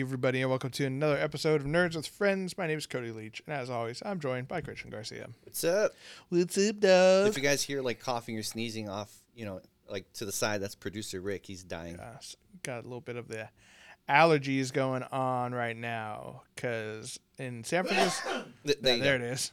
Everybody, and welcome to another episode of Nerds with Friends. My name is Cody Leach, and as always, I'm joined by Christian Garcia. What's up? What's up, dog? If you guys hear like coughing or sneezing off, you know, like to the side, that's producer Rick. He's dying. Yes, got a little bit of the allergies going on right now because in San Francisco, Th- there you there it is.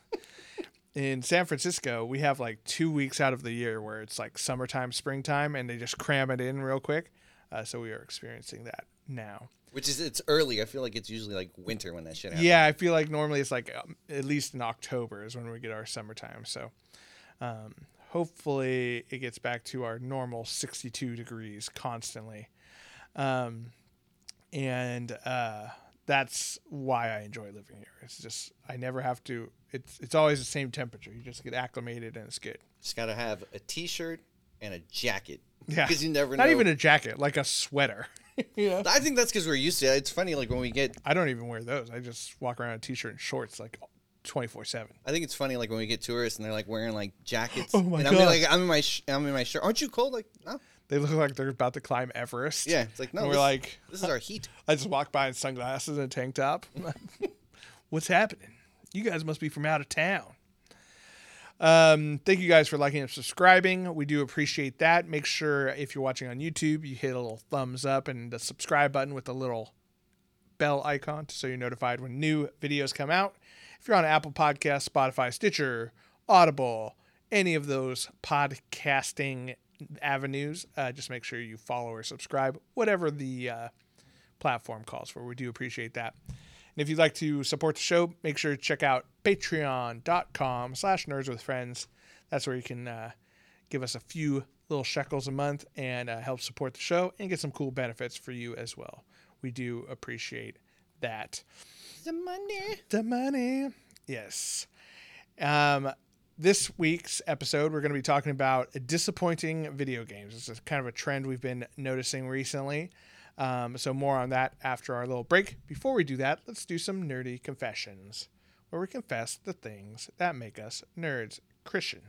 In San Francisco, we have like two weeks out of the year where it's like summertime, springtime, and they just cram it in real quick. Uh, so we are experiencing that now. Which is it's early. I feel like it's usually like winter when that shit happens. Yeah, I feel like normally it's like um, at least in October is when we get our summertime. So um, hopefully it gets back to our normal 62 degrees constantly. Um, and uh, that's why I enjoy living here. It's just I never have to. It's it's always the same temperature. You just get acclimated and it's good. Just gotta have a t-shirt and a jacket. Yeah, Because you never not know. even a jacket, like a sweater. know? I think that's because we're used to it. It's funny, like when we get. I don't even wear those. I just walk around in a t-shirt and shorts like 24 seven. I think it's funny, like when we get tourists and they're like wearing like jackets. Oh my and I'm God. like, I'm in my, sh- I'm in my shirt. Aren't you cold? Like, no. They look like they're about to climb Everest. Yeah, it's like no. And we're this, like, this is our heat. I just walk by in sunglasses and a tank top. What's happening? You guys must be from out of town. Um, thank you guys for liking and subscribing. We do appreciate that. Make sure if you're watching on YouTube, you hit a little thumbs up and the subscribe button with the little bell icon so you're notified when new videos come out. If you're on Apple Podcasts, Spotify, Stitcher, Audible, any of those podcasting avenues, uh, just make sure you follow or subscribe, whatever the uh, platform calls for. We do appreciate that. And if you'd like to support the show, make sure to check out patreon.com slash nerds with friends. That's where you can uh, give us a few little shekels a month and uh, help support the show and get some cool benefits for you as well. We do appreciate that. The money. The money. Yes. Um, this week's episode, we're going to be talking about disappointing video games. This is kind of a trend we've been noticing recently. Um, so, more on that after our little break. Before we do that, let's do some nerdy confessions where we confess the things that make us nerds. Christian,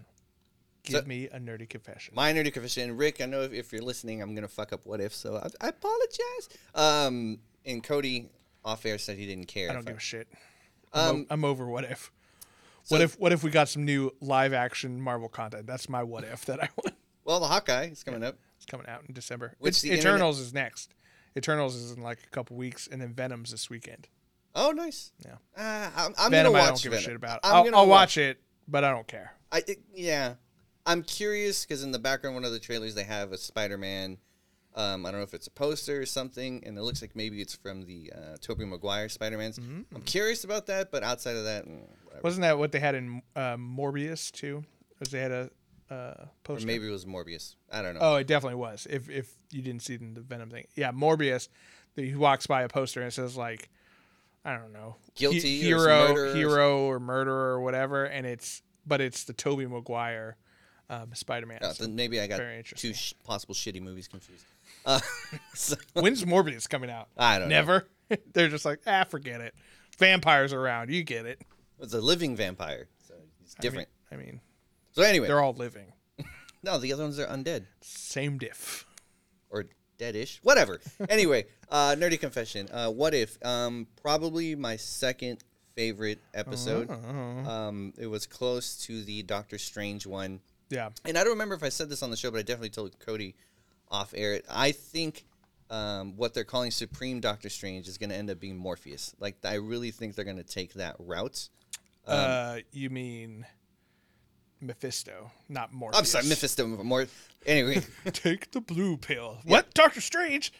give So- me a nerdy confession. My nerdy confession. Rick, I know if, if you're listening, I'm gonna fuck up what if, so I, I apologize. Um, and Cody off air said he didn't care. I don't give a shit. I'm o- Um, I'm over what if. So- what if what if we got some new live action Marvel content? That's my what if that I want. Well, the Hawkeye is coming up. It's coming out in December. Which It's- the internet- Eternals is next. Eternals is in like a couple weeks, and then Venom's this weekend. Oh, nice. Yeah. Uh, I'm, I'm Venom, gonna I don't give Venom. a shit about. I'm I'll, gonna I'll watch it, but I don't care. I it, yeah, I'm curious because in the background, one of the trailers they have a Spider-Man. Um, I don't know if it's a poster or something, and it looks like maybe it's from the uh, Tobey Maguire Spider-Man's. I'm curious about that, but outside of that, mm. Wasn't that what they had in uh, Morbius too? Because they had a uh, or maybe it was Morbius. I don't know. Oh, it definitely was. If if you didn't see the Venom thing, yeah, Morbius. He walks by a poster and it says like, I don't know, Guilty he- hero, or hero or murderer or whatever, and it's but it's the Tobey Maguire um, Spider-Man. Uh, So maybe I got two sh- possible shitty movies confused. Uh, so, When's Morbius coming out? I don't know. Never. They're just like, ah, forget it. Vampires around. You get it. it's a living vampire, so it's different. I mean, so anyway, they're all living. no, the other ones are undead. Same diff. or deadish, whatever. anyway, uh, nerdy confession. Uh, what if? Um, probably my second favorite episode. Uh-huh. Um, it was close to the Doctor Strange one, Yeah. and I don't remember if I said this on the show, but I definitely told Cody off air. I think um, what they're calling Supreme Doctor Strange is going to end up being Morpheus. Like, I really think they're going to take that route. uh, you mean Mephisto, not Morpheus. I'm sorry, Mephisto. More anyway. Take the blue pill. What? Doctor Strange?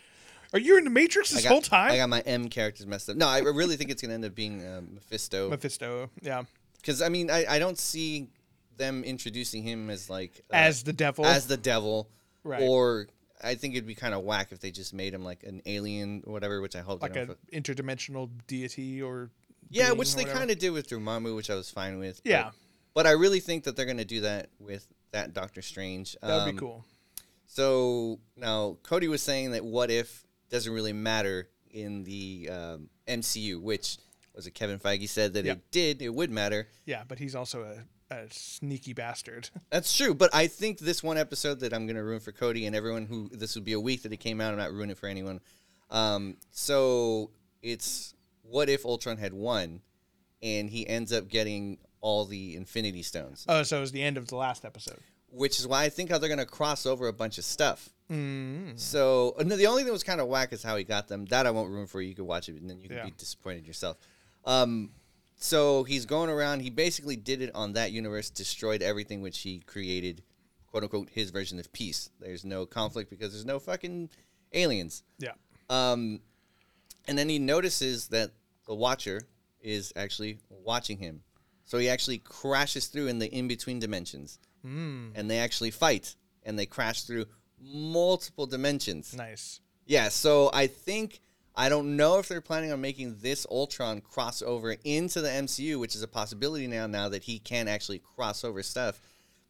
Are you in the Matrix this got, whole time? I got my M characters messed up. No, I really think it's gonna end up being uh, Mephisto. Mephisto, yeah, Because I mean, I, I don't see them introducing him as like uh, as the devil. as the devil, Right. or I think it'd be kind of whack if they just made him like an alien or whatever. Which I hope like they interdimensional deity or yeah, which or they kind of did with Dormammu, which I was fine with. Yeah. But, I really think that they're gonna do that with that Doctor Strange. that would Um, be cool. So now Cody was saying that what if doesn't really matter in the um, MCU, which was it Kevin Feige said that Yep. it did, it would matter. Yeah, but he's also a, a sneaky bastard. That's true, but I think this one episode that I'm going to ruin for Cody and everyone who this would be a week that it came out. I'm not ruining it for anyone. Um, so it's what if Ultron had won, and he ends up getting all the Infinity Stones, oh, so it was the end of the last episode. which is why I think how they're going to cross over a bunch of stuff. Mm. So the only thing that was kind of whack is how he got them. That I won't ruin for you. You can watch it and then you can Yeah. be disappointed yourself. Um, so he's going around. He basically did it on that universe, destroyed everything which he created, quote unquote, his version of peace. There's no conflict because there's no fucking aliens. Yeah. Um, and then he notices that the Watcher is actually watching him. So he actually crashes through in the in between dimensions, Mm. and they actually fight, and they crash through multiple dimensions. Nice. Yeah, so I think I don't know if they're planning on making this Ultron cross over into the MCU, which is a possibility now. Now that he can actually cross over stuff,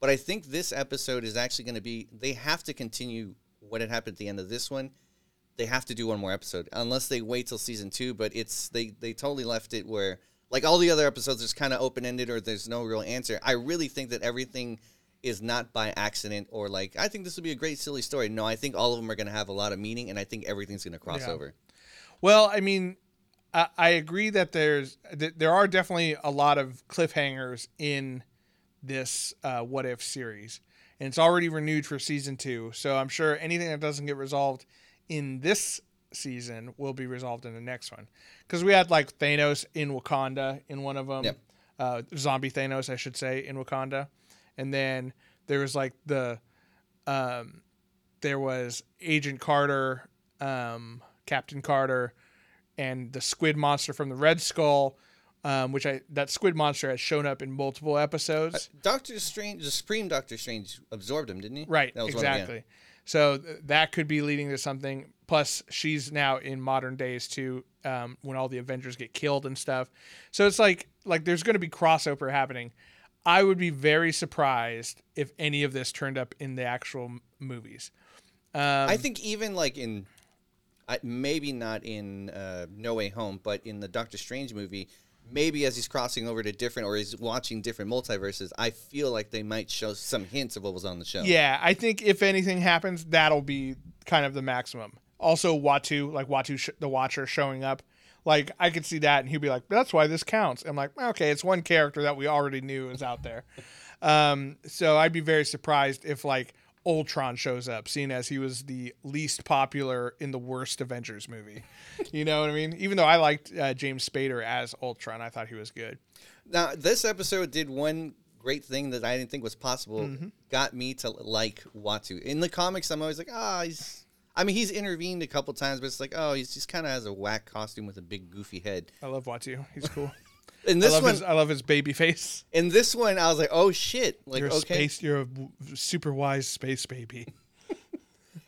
but I think this episode is actually going to be. They have to continue what had happened at the end of this one. They have to do one more episode, unless they wait till season two. But it's they they totally left it where like all the other episodes, it's kind of open ended or there's no real answer. I really think that everything is not by accident or like I think this would be a great silly story. No, I think all of them are going to have a lot of meaning, and I think everything's going to cross Yeah. over. Well, I mean, I, I agree that there's that there are definitely a lot of cliffhangers in this uh, what if series, and it's already renewed for season two. So I'm sure anything that doesn't get resolved in this season will be resolved in the next one. Because we had like Thanos in Wakanda in one of them, Yep. uh, zombie Thanos, I should say, in Wakanda, and then there was like the um, there was Agent Carter, um, Captain Carter, and the squid monster from the Red Skull, um, which I that squid monster has shown up in multiple episodes. Doctor Strange, the Supreme Doctor Strange, absorbed him, didn't he? right, That was one yeah. exactly. So th- that could be leading to something. Plus, she's now in modern days too, um, when all the Avengers get killed and stuff. So it's like like there's going to be crossover happening. I would be very surprised if any of this turned up in the actual movies. Um, I think even like in, I, maybe not in uh, No Way Home, but in the Doctor Strange movie, maybe as he's crossing over to different or he's watching different multiverses, I feel like they might show some hints of what was on the show. Yeah, I think if anything happens, that'll be kind of the maximum. Also, Uatu, like Uatu, sh- the Watcher showing up, like I could see that, and he'd be like, "That's why this counts." I'm like, "Okay, it's one character that we already knew is out there." Um, so I'd be very surprised if like Ultron shows up, seeing as he was the least popular in the worst Avengers movie. You know what I mean? Even though I liked uh, James Spader as Ultron, I thought he was good. Now, this episode did one great thing that I didn't think was possible. Mm-hmm. Got me to like Uatu. In the comics, I'm always like, ah, he's. I mean, he's intervened a couple times, but it's like, oh, he's just kind of has a whack costume with a big goofy head. I love Uatu. He's cool. In I this love one, his I love his baby face. in this one, I was like, oh shit, like you're a okay. space. You're a super wise space baby.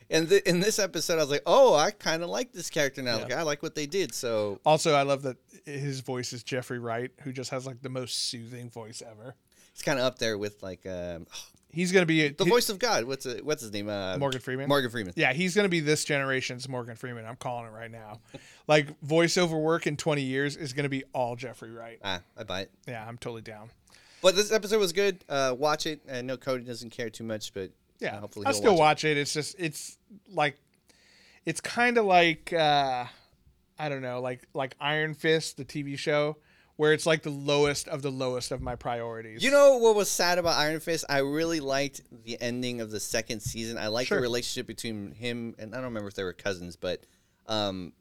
And th- in this episode, I was like, oh, I kind of like this character now. Yeah. Like, I like what they did. So Also, I love that his voice is Jeffrey Wright, who just has like the most soothing voice ever. it's kind of up there with like um, He's gonna be the he- voice of God. What's it, what's his name? Uh, Morgan Freeman. Morgan Freeman. Yeah, he's gonna be this generation's Morgan Freeman. I'm calling it right now. like voiceover work in 20 years is gonna be all Jeffrey Wright. Ah, I buy it. Yeah, I'm totally down. But this episode was good. Uh, watch it. I know Cody doesn't care too much, but Yeah, hopefully I'll still watch watch it. It's just it's like it's kind of like uh I don't know, like like Iron Fist, the TV show, where it's like the lowest of the lowest of my priorities. You know what was sad about Iron Fist? I really liked the ending of the second season. I liked Sure. the relationship between him and I don't remember if they were cousins, but um,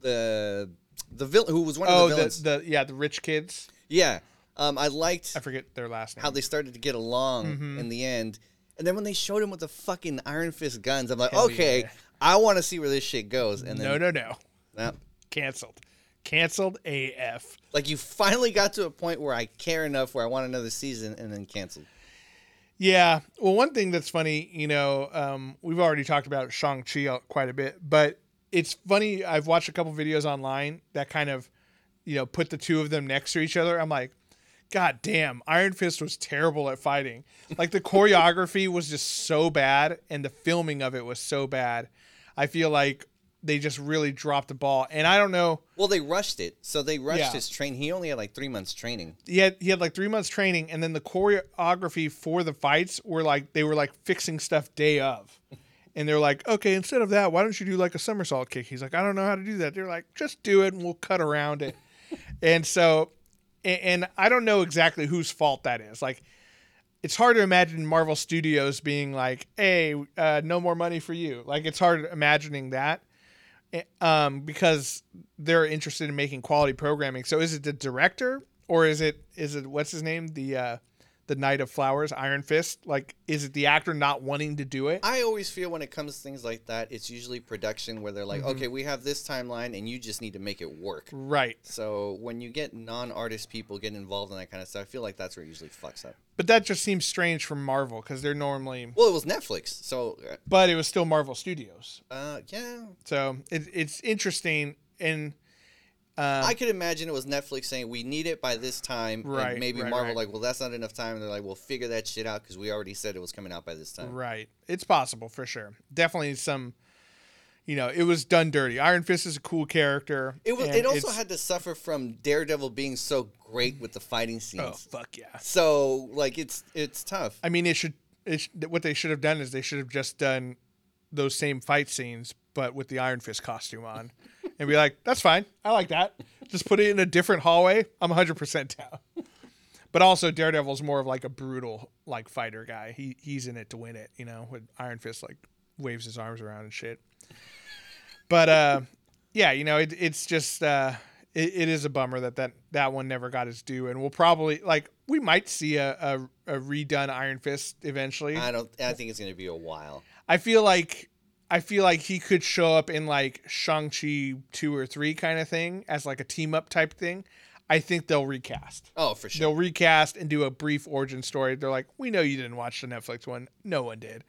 the the villain who was one of oh, the the, villains. the yeah, the rich kids. yeah, um, I liked I forget their last name. how they started to get along Mm-hmm. in the end. And then when they showed him with the fucking Iron Fist guns, I'm like, Hell okay, yeah. I want to see where this shit goes. And then no, no, no. Nah. Canceled. Canceled AF. like you finally got to a point where I care enough where I want another season, and then canceled. Yeah. Well, one thing that's funny, you know, um, we've already talked about Shang-Chi quite a bit, but it's funny. I've watched a couple videos online that kind of, you know, put the two of them next to each other. I'm like, God damn, Iron Fist was terrible at fighting. Like the choreography was just so bad and the filming of it was so bad. I feel like they just really dropped the ball. And I don't know. Well, they rushed it, so they rushed Yeah. his train. He only had like three months training. he had he had like three months training, and then the choreography for the fights were like they were like fixing stuff day of, and they're like, okay, instead of that, why don't you do like a somersault kick? He's like, I don't know how to do that. They're like, just do it, and we'll cut around it. and so, and, and I don't know exactly whose fault that is. Like, it's hard to imagine Marvel Studios being like, hey, uh, no more money for you. Like, it's hard imagining that um, because they're interested in making quality programming. So is it the director or is it is it what's his name the uh, the Knight of Flowers Iron Fist? Like is it the actor not wanting to do it? I always feel when it comes to things like that, it's usually production where they're like, Mm-hmm. okay, we have this timeline, and you just need to make it work. Right, So when you get non-artist people getting involved in that kind of stuff, I feel like that's where it usually fucks up. but that just seems strange from Marvel because they're normally, Well, it was Netflix, so but it was still Marvel Studios. uh, yeah, So it, it's interesting and. Um, I could imagine it was Netflix saying we need it by this time, Right, and maybe right, Marvel right. like, well, that's not enough time. And they're like, we'll figure that shit out because we already said it was coming out by this time. Right. It's possible for sure. Definitely some you know, it was done dirty. Iron Fist is a cool character. It was. It also had to suffer from Daredevil being so great with the fighting scenes. Oh fuck yeah. So like it's it's tough. I mean, it should. It what they should have done is they should have just done those same fight scenes, but with the Iron Fist costume on, and be like, "That's fine. I like that. Just put it in a different hallway. I'm 100 percent down." But also, Daredevil's more of like a brutal like fighter guy. He he's in it to win it, you know. With Iron Fist like waves his arms around and shit. But uh, yeah, you know, it, it's just uh, it, it is a bummer that, that that one never got its due, and we'll probably like we might see a, a, a redone Iron Fist eventually. I don't. I think it's gonna be a while. I feel like I feel like he could show up in like Shang Chi two or three kind of thing as like a team up type thing. I think they'll recast. Oh, for sure. They'll recast and do a brief origin story. They're like, we know you didn't watch the Netflix one. No one did.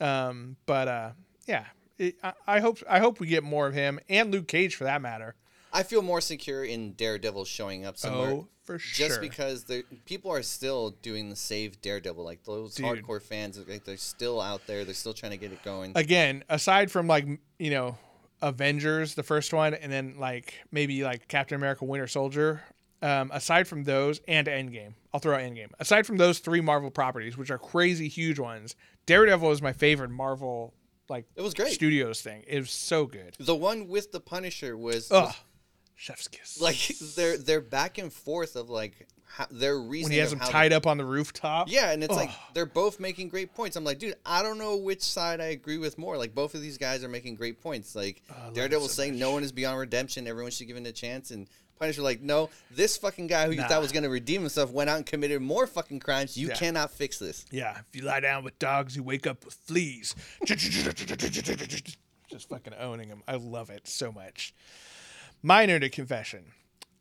Um, but uh, yeah, it, I, I hope I hope we get more of him and Luke Cage for that matter. I feel more secure in Daredevil showing up somewhere. Oh, for sure. Just because the people are still doing the save Daredevil, like those Dude. hardcore fans, like they're still out there. They're still trying to get it going. again, aside from like you know Avengers, the first one, and then like maybe like Captain America: Winter Soldier. Um, aside from those and Endgame, I'll throw out Endgame. Aside from those three Marvel properties, which are crazy huge ones, Daredevil is my favorite Marvel like It was great. Studios thing. It was so good. the one with the Punisher was, was chef's kiss. like they're they're back and forth of like how, their reason. when he has him tied up on the rooftop. Yeah, and it's like they're both making great points. I'm like, dude, I don't know which side I agree with more. Like both of these guys are making great points. Like Oh, Daredevil so saying no one is beyond redemption, everyone should give it a chance, and Punisher like, no, this fucking guy who you thought was gonna redeem himself went out and committed more fucking crimes. You Yeah. cannot fix this. Yeah, if you lie down with dogs, you wake up with fleas. Just fucking owning them. I love it so much. Minor to confession.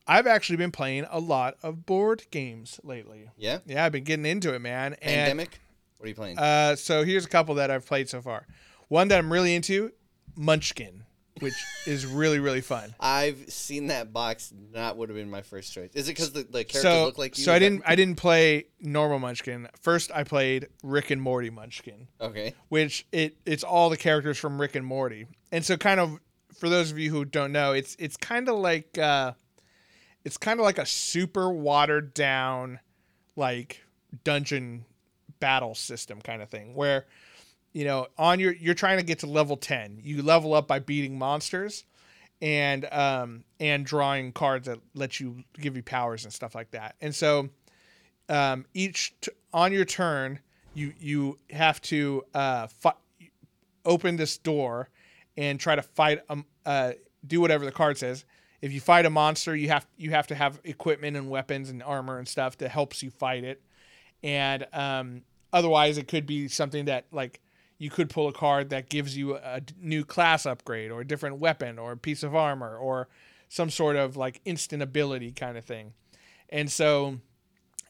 I've actually been playing a lot of board games lately. Yeah. Yeah, I've been getting into it, man. And, Pandemic. What are you playing? Uh, so here's a couple that I've played so far. One that I'm really into, Munchkin, which is really really fun. I've seen that box. That would have been my first choice. Is it because the, the characters So look like you? so I didn't I didn't play normal Munchkin. First I played Rick and Morty Munchkin. Okay. which it it's all the characters from Rick and Morty. And so kind of for those of you who don't know, it's it's kind of like uh it's kind of like a super watered down like dungeon battle system kind of thing where you know on your you're trying to get to level 10. You level up by beating monsters and um and drawing cards that let you give you powers and stuff like that. And so um each t- on your turn you you have to uh open this door and try to fight um uh do whatever the card says. If you fight a monster, you have you have to have equipment and weapons and armor and stuff that helps you fight it. And um otherwise it could be something that like you could pull a card that gives you a new class upgrade or a different weapon or a piece of armor or some sort of like instant ability kind of thing. And so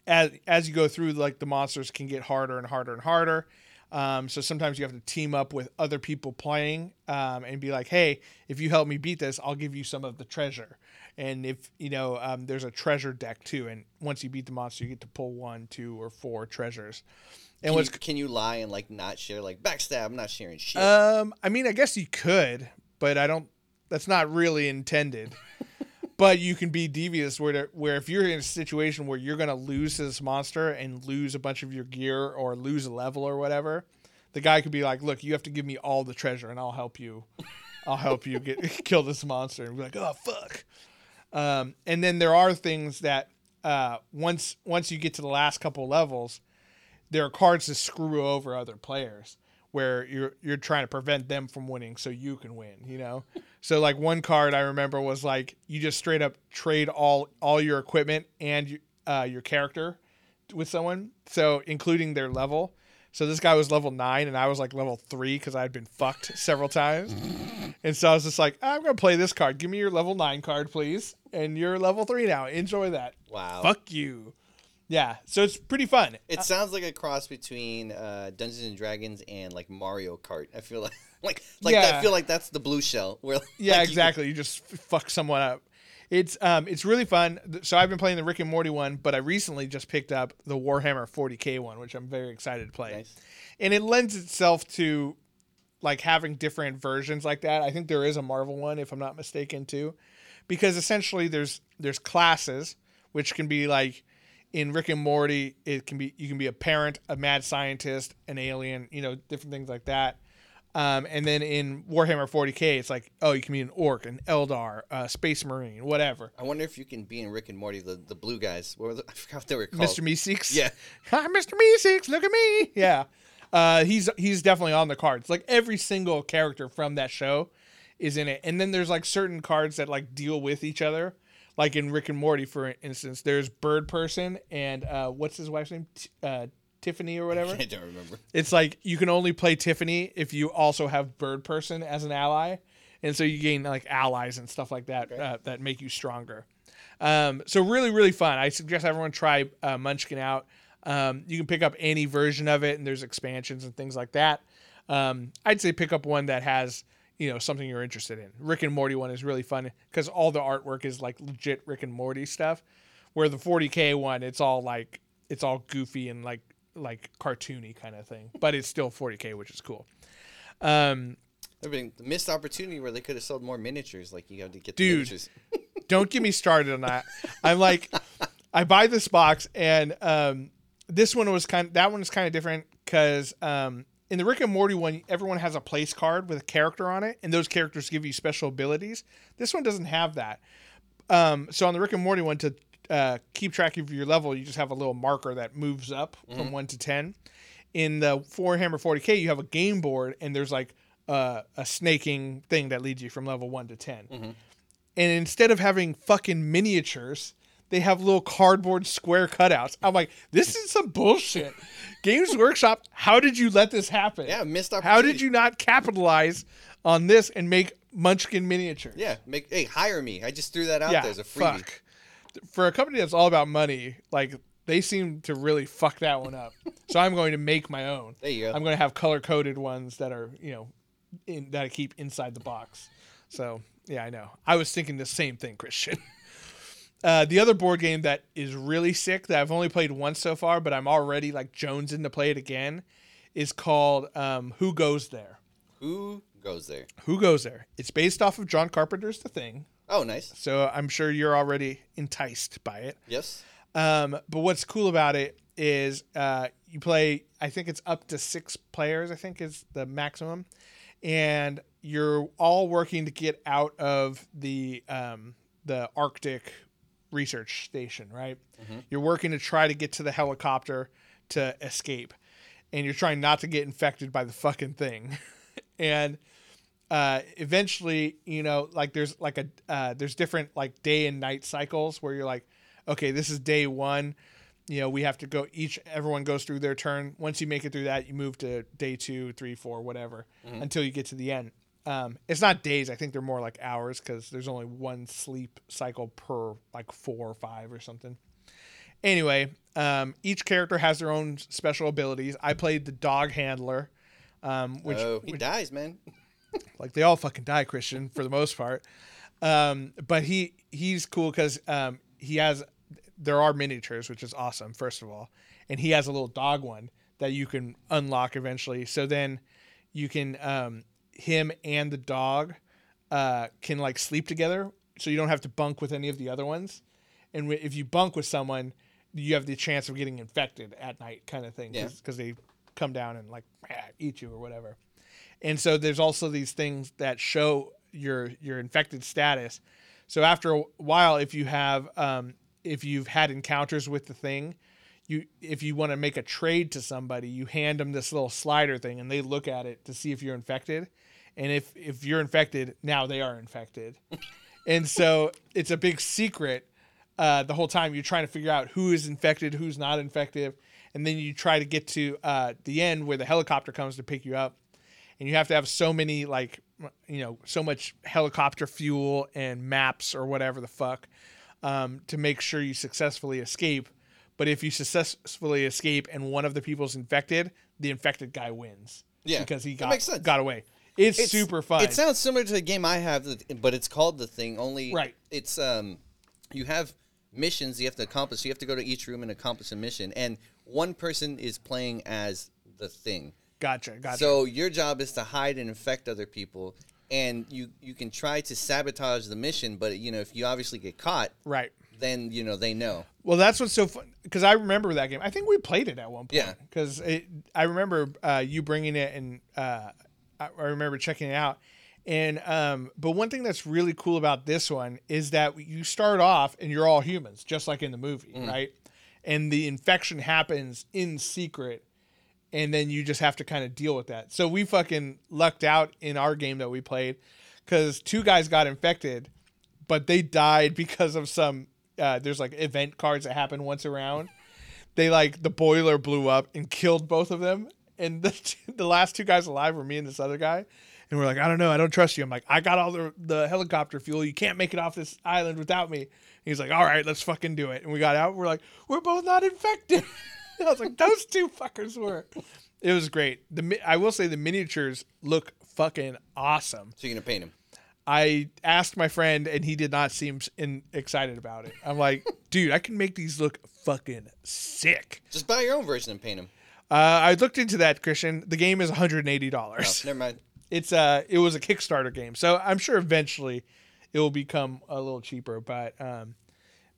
as as you go through, like the monsters can get harder and harder and harder. Um, so sometimes you have to team up with other people playing um, and be like, "Hey, if you help me beat this, I'll give you some of the treasure." And if you know, um, there's a treasure deck too. And once you beat the monster, you get to pull one, two, or four treasures. And Can what's you, can you lie and like not share like backstab? I'm not sharing shit. um, I mean, I guess you could, but I don't. That's not really intended. but you can be devious where to, where if you're in a situation where you're gonna lose to this monster and lose a bunch of your gear or lose a level or whatever, the guy could be like, "Look, you have to give me all the treasure, and I'll help you. I'll help you get kill this monster." And be like, "Oh fuck." Um, and then there are things that uh, once once you get to the last couple levels, there are cards to screw over other players where you're you're trying to prevent them from winning so you can win, you know? so like one card I remember was like you just straight up trade all all your equipment and uh, your character with someone, so including their level. So this guy was level 9 and I was like level 3 cuz I had been fucked several times. And so I was just like, I'm going to play this card. Give me your level 9 card, please. And you're level 3 now. Enjoy that. wow. Fuck you. Yeah, so it's pretty fun. It sounds like a cross between uh, Dungeons and Dragons and like Mario Kart. I feel like like like Yeah. I feel like that's the blue shell. Where Yeah, like, you- exactly. You just fuck someone up. It's um it's really fun. So I've been playing the Rick and Morty one, but I recently just picked up the Warhammer 40K one, which I'm very excited to play. Nice. And it lends itself to like having different versions like that. I think there is a Marvel one if I'm not mistaken too. Because essentially there's there's classes which can be like in Rick and Morty, it can be you can be a parent, a mad scientist, an alien, you know, different things like that. Um, and then in Warhammer 40k, it's like, oh, you can be an orc, an Eldar, a space marine, whatever. I wonder if you can be in Rick and Morty, the, the blue guys. What were the, I forgot what they were called. Mr. Meeseeks. Yeah. Hi, Mr. Meeseeks. Look at me. Yeah. Uh, he's he's definitely on the cards. Like every single character from that show is in it. And then there's like certain cards that like deal with each other. Like in Rick and Morty, for instance, there's Bird Person and uh, what's his wife's name? T- uh, Tiffany or whatever. I don't remember. It's like you can only play Tiffany if you also have Bird Person as an ally, and so you gain like allies and stuff like that uh, that make you stronger. Um, so really, really fun. I suggest everyone try uh, Munchkin out. Um, you can pick up any version of it, and there's expansions and things like that. Um, I'd say pick up one that has you know something you're interested in. Rick and Morty one is really fun because all the artwork is like legit Rick and Morty stuff. Where the 40k one, it's all like it's all goofy and like like cartoony kind of thing, but it's still 40k, which is cool. Um, the missed opportunity where they could have sold more miniatures. Like you have to get the Dude. miniatures. don't get me started on that. I'm like, I buy this box, and um, this one was kind. that one is kind of different because um, in the Rick and Morty one, everyone has a place card with a character on it, and those characters give you special abilities. This one doesn't have that. Um, so on the Rick and Morty one, to uh, keep track of your level, you just have a little marker that moves up from one to ten. In the Warhammer 40k, you have a game board, and there's like uh, a snaking thing that leads you from level one to 10 and instead of having fucking miniatures, they have little cardboard square cutouts. I'm like, this is some bullshit. Games Workshop, how did you let this happen? Yeah, missed our How did you not capitalize on this and make Munchkin miniatures? Yeah, make hey hire me. I just threw that out yeah, there as a freebie. fuck. For a company that's all about money, like they seem to really fuck that one up. so I'm going to make my own. There you go. I'm going to have color coded ones that are, you know, in, that I keep inside the box. So yeah, I know. I was thinking the same thing, Christian. Uh, the other board game that is really sick that I've only played once so far, but I'm already like jonesing to play it again, is called um, Who Goes There. Who goes there? Who Goes There? It's based off of John Carpenter's The Thing, Oh, nice. so I'm sure you're already enticed by it. Yes. Um, but what's cool about it is uh, you play. I think it's up to six players. I think is the maximum, and you're all working to get out of the um, the Arctic research station. Right. You're working to try to get to the helicopter to escape, and you're trying not to get infected by the fucking thing, and uh, eventually, you know, like there's like a uh, there's different like day and night cycles where you're like, okay, this is day one. you know, we have to go each everyone goes through their turn. Once you make it through that, you move to day two, three, four, whatever, until you get to the end. Um, it's not days. I think they're more like hours because there's only one sleep cycle per like four or five or something. Anyway, um, each character has their own special abilities. I played the dog handler, um, which oh, he dies, man. like they all fucking die Christian for the most part. Um, but he he's cool because um, he has there are miniatures, which is awesome. First of all, and he has a little dog one that you can unlock eventually. So then you can um, him and the dog uh, can like sleep together, so you don't have to bunk with any of the other ones. And wi- if you bunk with someone, you have the chance of getting infected at night, kind of thing, Yeah. because they come down and like eat you or whatever. And so there's also these things that show your your infected status. So after a while, if you have um, if you've had encounters with the thing, you if you want to make a trade to somebody, you hand them this little slider thing, and they look at it to see if you're infected. And if if you're infected, now they are infected. and so it's a big secret uh, the whole time. You're trying to figure out who is infected, who's not infected, and then you try to get to uh, the end where the helicopter comes to pick you up and you have to have so many like you know so much helicopter fuel and maps or whatever the fuck um, to make sure you successfully escape but if you successfully escape and one of the people's infected the infected guy wins Yeah, because he got makes sense. got away it's, It's super fun It sounds similar to the game I have, but it's called the thing. Only Right. It's um, you have missions you have to accomplish. You have to go to each room and accomplish a mission, and one person is playing as the thing. gotcha gotcha So your job is to hide and infect other people, and you you can try to sabotage the mission, but you know if you obviously get caught, right then you know they know. Well, that's what's so fun because I remember that game. I think we played it at one point. Yeah. Because I remember uh, you bringing it, and uh, I I remember checking it out. And um, but one thing that's really cool about this one is that you start off and you're all humans, just like in the movie, right? And the infection happens in secret, and then you just have to kind of deal with that. So we fucking lucked out in our game that we played because two guys got infected, but they died because of some. Uh, there's like event cards that happen once around. They like the boiler blew up and killed both of them, and the the last two guys alive were me and this other guy. And we're like, I don't know, I don't trust you. I'm like, I got all the the helicopter fuel. You can't make it off this island without me. And he's like, All right, let's fucking do it. And we got out. We're like, we're both not infected. I was like, those two fuckers were. It was great. The mi- I will say the miniatures look fucking awesome. So you're gonna paint them? I asked my friend, and he did not seem in, excited about it. I'm like, dude, I can make these look fucking sick. Just buy your own version and paint him. Uh, I looked into that, Christian. The game is 180 Oh, dollars. never mind. It's uh, it was a Kickstarter game, so I'm sure eventually it will become a little cheaper. But um,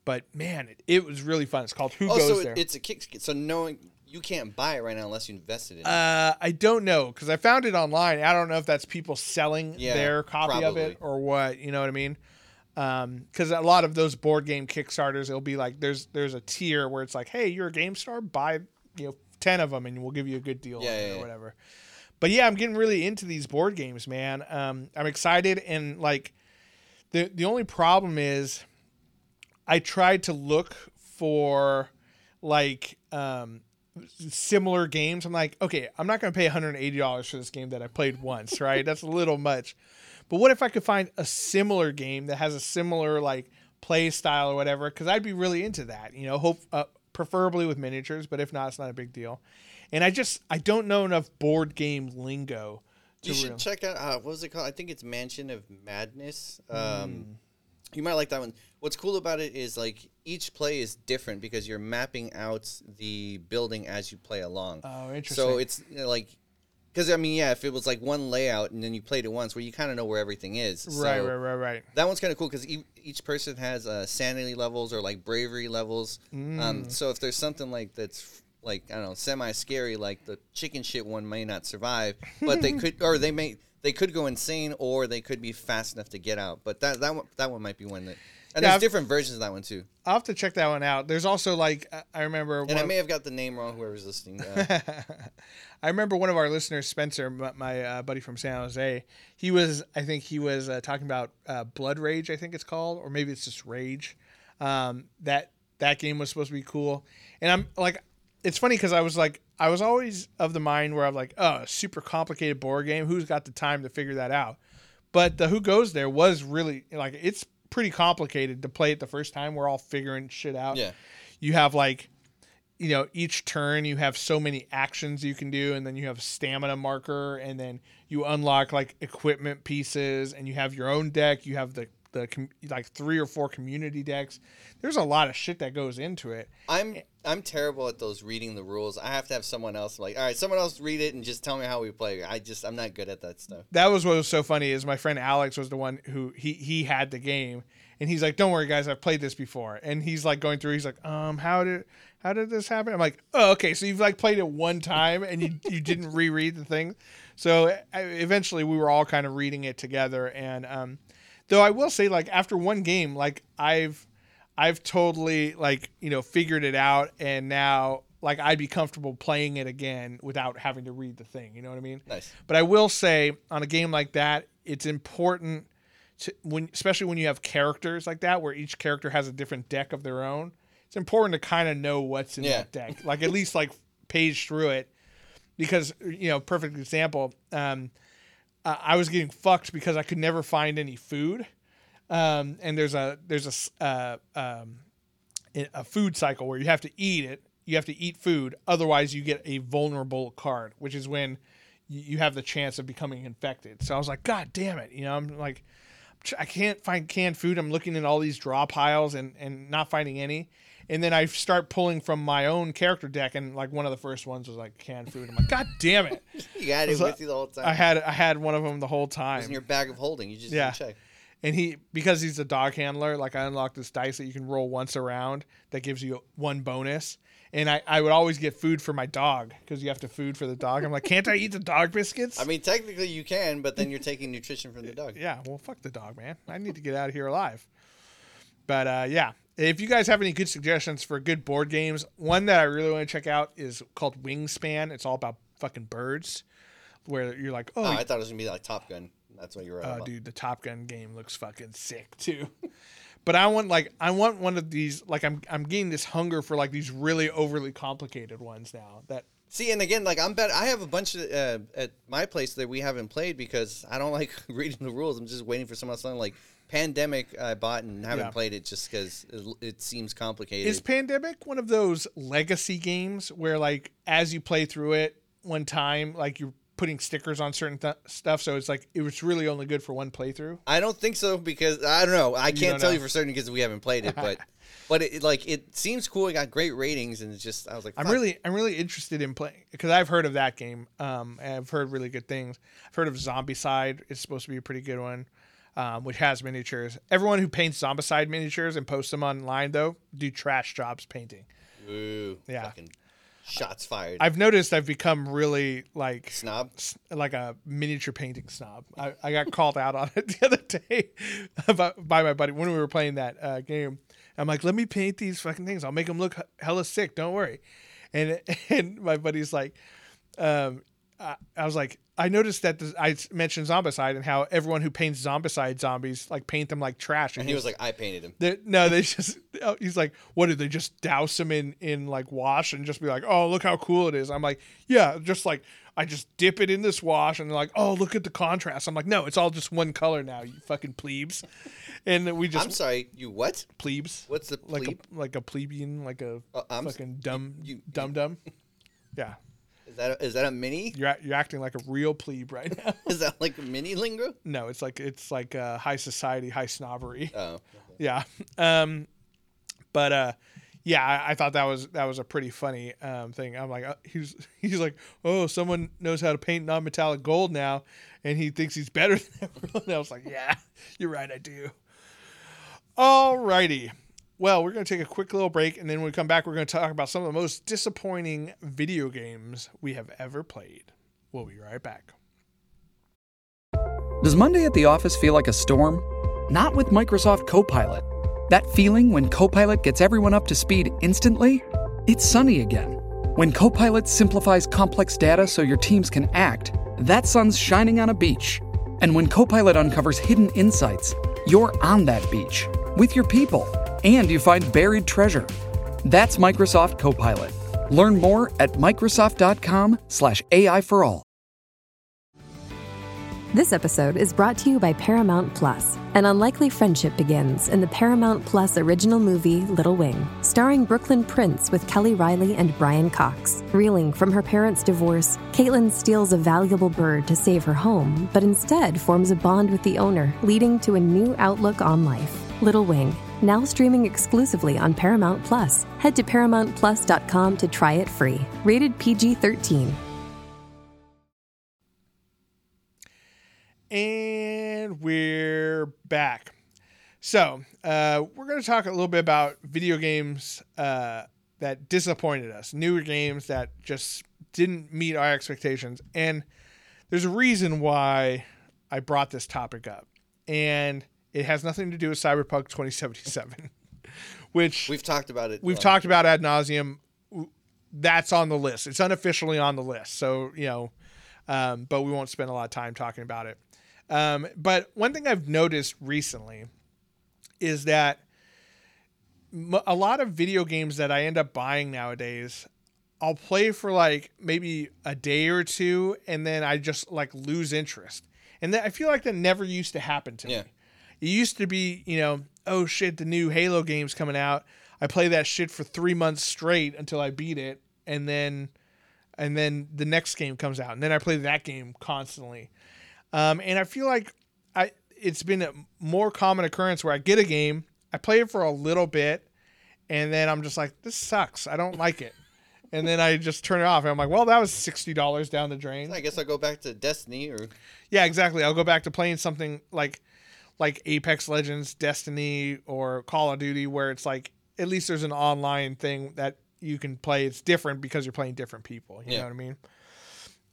but man, it, it was really fun. It's called Who Oh, Goes so it, There. it's a kick. So knowing you can't buy it right now unless you invested in it. Uh, I don't know because I found it online. I don't know if that's people selling Yeah, their copy of it or what. You know what I mean? Because a lot of those board game Kickstarters, it'll be like there's there's a tier where it's like, hey, you're a game star, buy you know ten of them and we'll give you a good deal Yeah, yeah, or yeah. whatever. But yeah, I'm getting really into these board games, man. Um, I'm excited and like the the only problem is I tried to look for like um similar games. I'm like, okay, I'm not going to pay $180 for this game that I played once, right? That's a little much. But what if I could find a similar game that has a similar like play style or whatever? Because I'd be really into that. You know, hope uh, preferably with miniatures, but if not, it's not a big deal. And I just I don't know enough board game lingo. To You should real- check out uh, what was it called? I think it's Mansion of Madness. Um, Hmm. You might like that one. What's cool about it is like each play is different because you're mapping out the building as you play along. Oh, interesting. So it's you know, like, because I mean, yeah, if it was like one layout and then you played it once, where you kind of know where everything is. right, So right, right, right. That one's kind of cool because e- each person has uh, sanity levels or like bravery levels. Mm. Um, so if there's something like that's like I don't know, semi scary, like the chicken shit one may not survive, but they could, or they may, they could go insane, or they could be fast enough to get out. But that that one, that one might be one that, and Yeah, there's I've- different versions of that one too. I'll have to check that one out. There's also like I- remember And I may have got the name wrong. Whoever's listening. Uh, I remember one of our listeners, Spencer, my, my uh, buddy from San Jose. He was, I think, he was uh, talking about uh, Blood Rage. I think it's called, or maybe it's just Rage. Um, that that game was supposed to be cool. And I'm like, it's funny because I was like, I was always of the mind where I'm like, oh, super complicated board game. Who's got the time to figure that out? But the Who Goes There was really like it's pretty complicated to play it the first time. We're all figuring shit out. Yeah. You have like, you know, each turn you have so many actions you can do, and then you have stamina marker, and then you unlock like equipment pieces, and you have your own deck. You have the the com- like three or four community decks. There's a lot of shit that goes into it. I'm I'm terrible at those reading the rules. I have to have someone else like, all right, someone else read it and just tell me how we play. I just I'm not good at that stuff. That was what was so funny is my friend Alex was the one who he he had the game and he's like, "Don't worry, guys, I've played this before." And he's like going through. He's like, "Um, how did how did this happen?" I'm like, "Oh, okay. So you've like played it one time and you you didn't reread the thing." So I, eventually, we were all kind of reading it together. And um, though I will say, like after one game, like I've I've totally like you know figured it out, and now like I'd be comfortable playing it again without having to read the thing. You know what I mean? Nice. But I will say on a game like that, it's important to when especially when you have characters like that where each character has a different deck of their own. It's important to kind of know what's in Yeah. that deck, like at least like page through it, because you know, perfect example. Um, I I was getting fucked because I could never find any food. Um, and there's a there's a uh, um, a food cycle where you have to eat it. You have to eat food, otherwise you get a vulnerable card, which is when you have the chance of becoming infected. So I was like, God damn it! You know, I'm like, I can't find canned food. I'm looking at all these draw piles and and not finding any. And then I start pulling from my own character deck, and like one of the first ones was like canned food. I'm like, God damn it! You had it with you the whole time. I had I had one of them the whole time. it was in your bag of holding. You just Yeah. didn't check. and he because he's a dog handler like i unlocked this dice that you can roll once around that gives you one bonus and i, I would always get food for my dog because you have to food for the dog i'm like can't i eat the dog biscuits I mean, technically you can, but then you're taking nutrition from the dog. yeah well fuck the dog man i need to get out of here alive but uh, yeah if you guys have any good suggestions for good board games one that i really want to check out is called wingspan it's all about fucking birds where you're like oh Oh, I thought it was gonna be like Top Gun. That's what you were. Oh, about. dude, the Top Gun game looks fucking sick too. but I want like I want one of these. Like I'm I'm getting this hunger for like these really overly complicated ones now. That See, and again, like I'm bet I have a bunch of uh, at my place that we haven't played because I don't like reading the rules. I'm just waiting for someone else. to- Like Pandemic, I bought and haven't Yeah. played it just because it, it seems complicated. is Pandemic one of those legacy games where like as you play through it one time, like you're putting stickers on certain th- stuff, so it's like it was really only good for one playthrough. I don't think so because I don't know. I can't tell know. you for certain because we haven't played it, but but it, like it seems cool. It got great ratings, and it's just I was like, I'm really, I'm really interested in playing because I've heard of that game. Um, I've heard really good things. I've heard of Zombicide. It's supposed to be a pretty good one, um, which has miniatures. Everyone who paints Zombicide miniatures and posts them online though do trash jobs painting. Ooh, Yeah. fucking shots fired. I've noticed I've become really like Snob. s- like a miniature painting snob. I, I got called out on it the other day about, by my buddy when we were playing that uh, game. I'm like, let me paint these fucking things. I'll make them look hella sick. Don't worry. And and my buddy's like, um, I, I was like, I noticed that this, I mentioned Zombicide and how everyone who paints Zombicide zombies like paint them like trash. And he was like, I painted him. no, they just. oh, He's like, what did they just douse him in in like wash and just be like, oh, look how cool it is. I'm like, yeah, just like I just dip it in this wash and they're like, oh, look at the contrast. I'm like, no, it's all just one color now, you fucking plebes. And we just I'm sorry, you what? plebes, What's the like a like a plebeian, like a Uh, fucking dumb you- dumb dumb. Yeah, Is that a, is that a mini? you're you're acting like a real plebe right now. Is that like a mini lingo? no, it's like it's like uh, high society, high snobbery. Oh, yeah um but uh yeah I, I thought that was that was a pretty funny um thing i'm like uh, he's he's like oh someone knows how to paint non-metallic gold now and he thinks he's better than everyone else like yeah you're right i do Alrighty. Well we're going to take a quick little break and then when we come back we're going to talk about some of the most disappointing video games we have ever played we'll be right back Does Monday at the office feel like a storm? Not with Microsoft Copilot. That feeling when Copilot gets everyone up to speed instantly? It's sunny again. When Copilot simplifies complex data so your teams can act, that sun's shining on a beach. And when Copilot uncovers hidden insights, you're on that beach with your people and you find buried treasure. That's Microsoft Copilot. Learn more at Microsoft.com/slash AI for all. This episode is brought to you by Paramount Plus. An unlikely friendship begins in the Paramount Plus original movie Little Wing, starring Brooklynn Prince with Kelly Reilly and Brian Cox. Reeling from her parents' divorce, Caitlin steals a valuable bird to save her home, but instead forms a bond with the owner, leading to a new outlook on life. Little Wing, now streaming exclusively on Paramount Plus. Head to ParamountPlus.com to try it free. Rated PG 13. And we're back. So, uh, we're going to talk a little bit about video games uh, that disappointed us, newer games that just didn't meet our expectations. And there's a reason why I brought this topic up. And it has nothing to do with Cyberpunk 2077, which We've talked about it. we've talked about ad nauseum. That's on the list. It's unofficially on the list. So, you know, um, but we won't spend a lot of time talking about it. Um, but one thing I've noticed recently is that a lot of video games that I end up buying nowadays, I'll play for like maybe a day or two, and then I just like lose interest. And that, I feel like that never used to happen to Yeah. me. It used to be, you know, oh shit, the new Halo game's coming out. I play that shit for three months straight until I beat it, and then, and then the next game comes out, and then I play that game constantly. Um, and I feel like I it's been a more common occurrence where I get a game, I play it for a little bit, and then I'm just like, this sucks. I don't like it. And then I just turn it off. And I'm like, well, that was sixty dollars down the drain. I guess I'll go back to Destiny or Yeah, exactly. I'll go back to playing something like like Apex Legends, Destiny, or Call of Duty, where it's like at least there's an online thing that you can play. It's different because you're playing different people. You Yeah. know what I mean?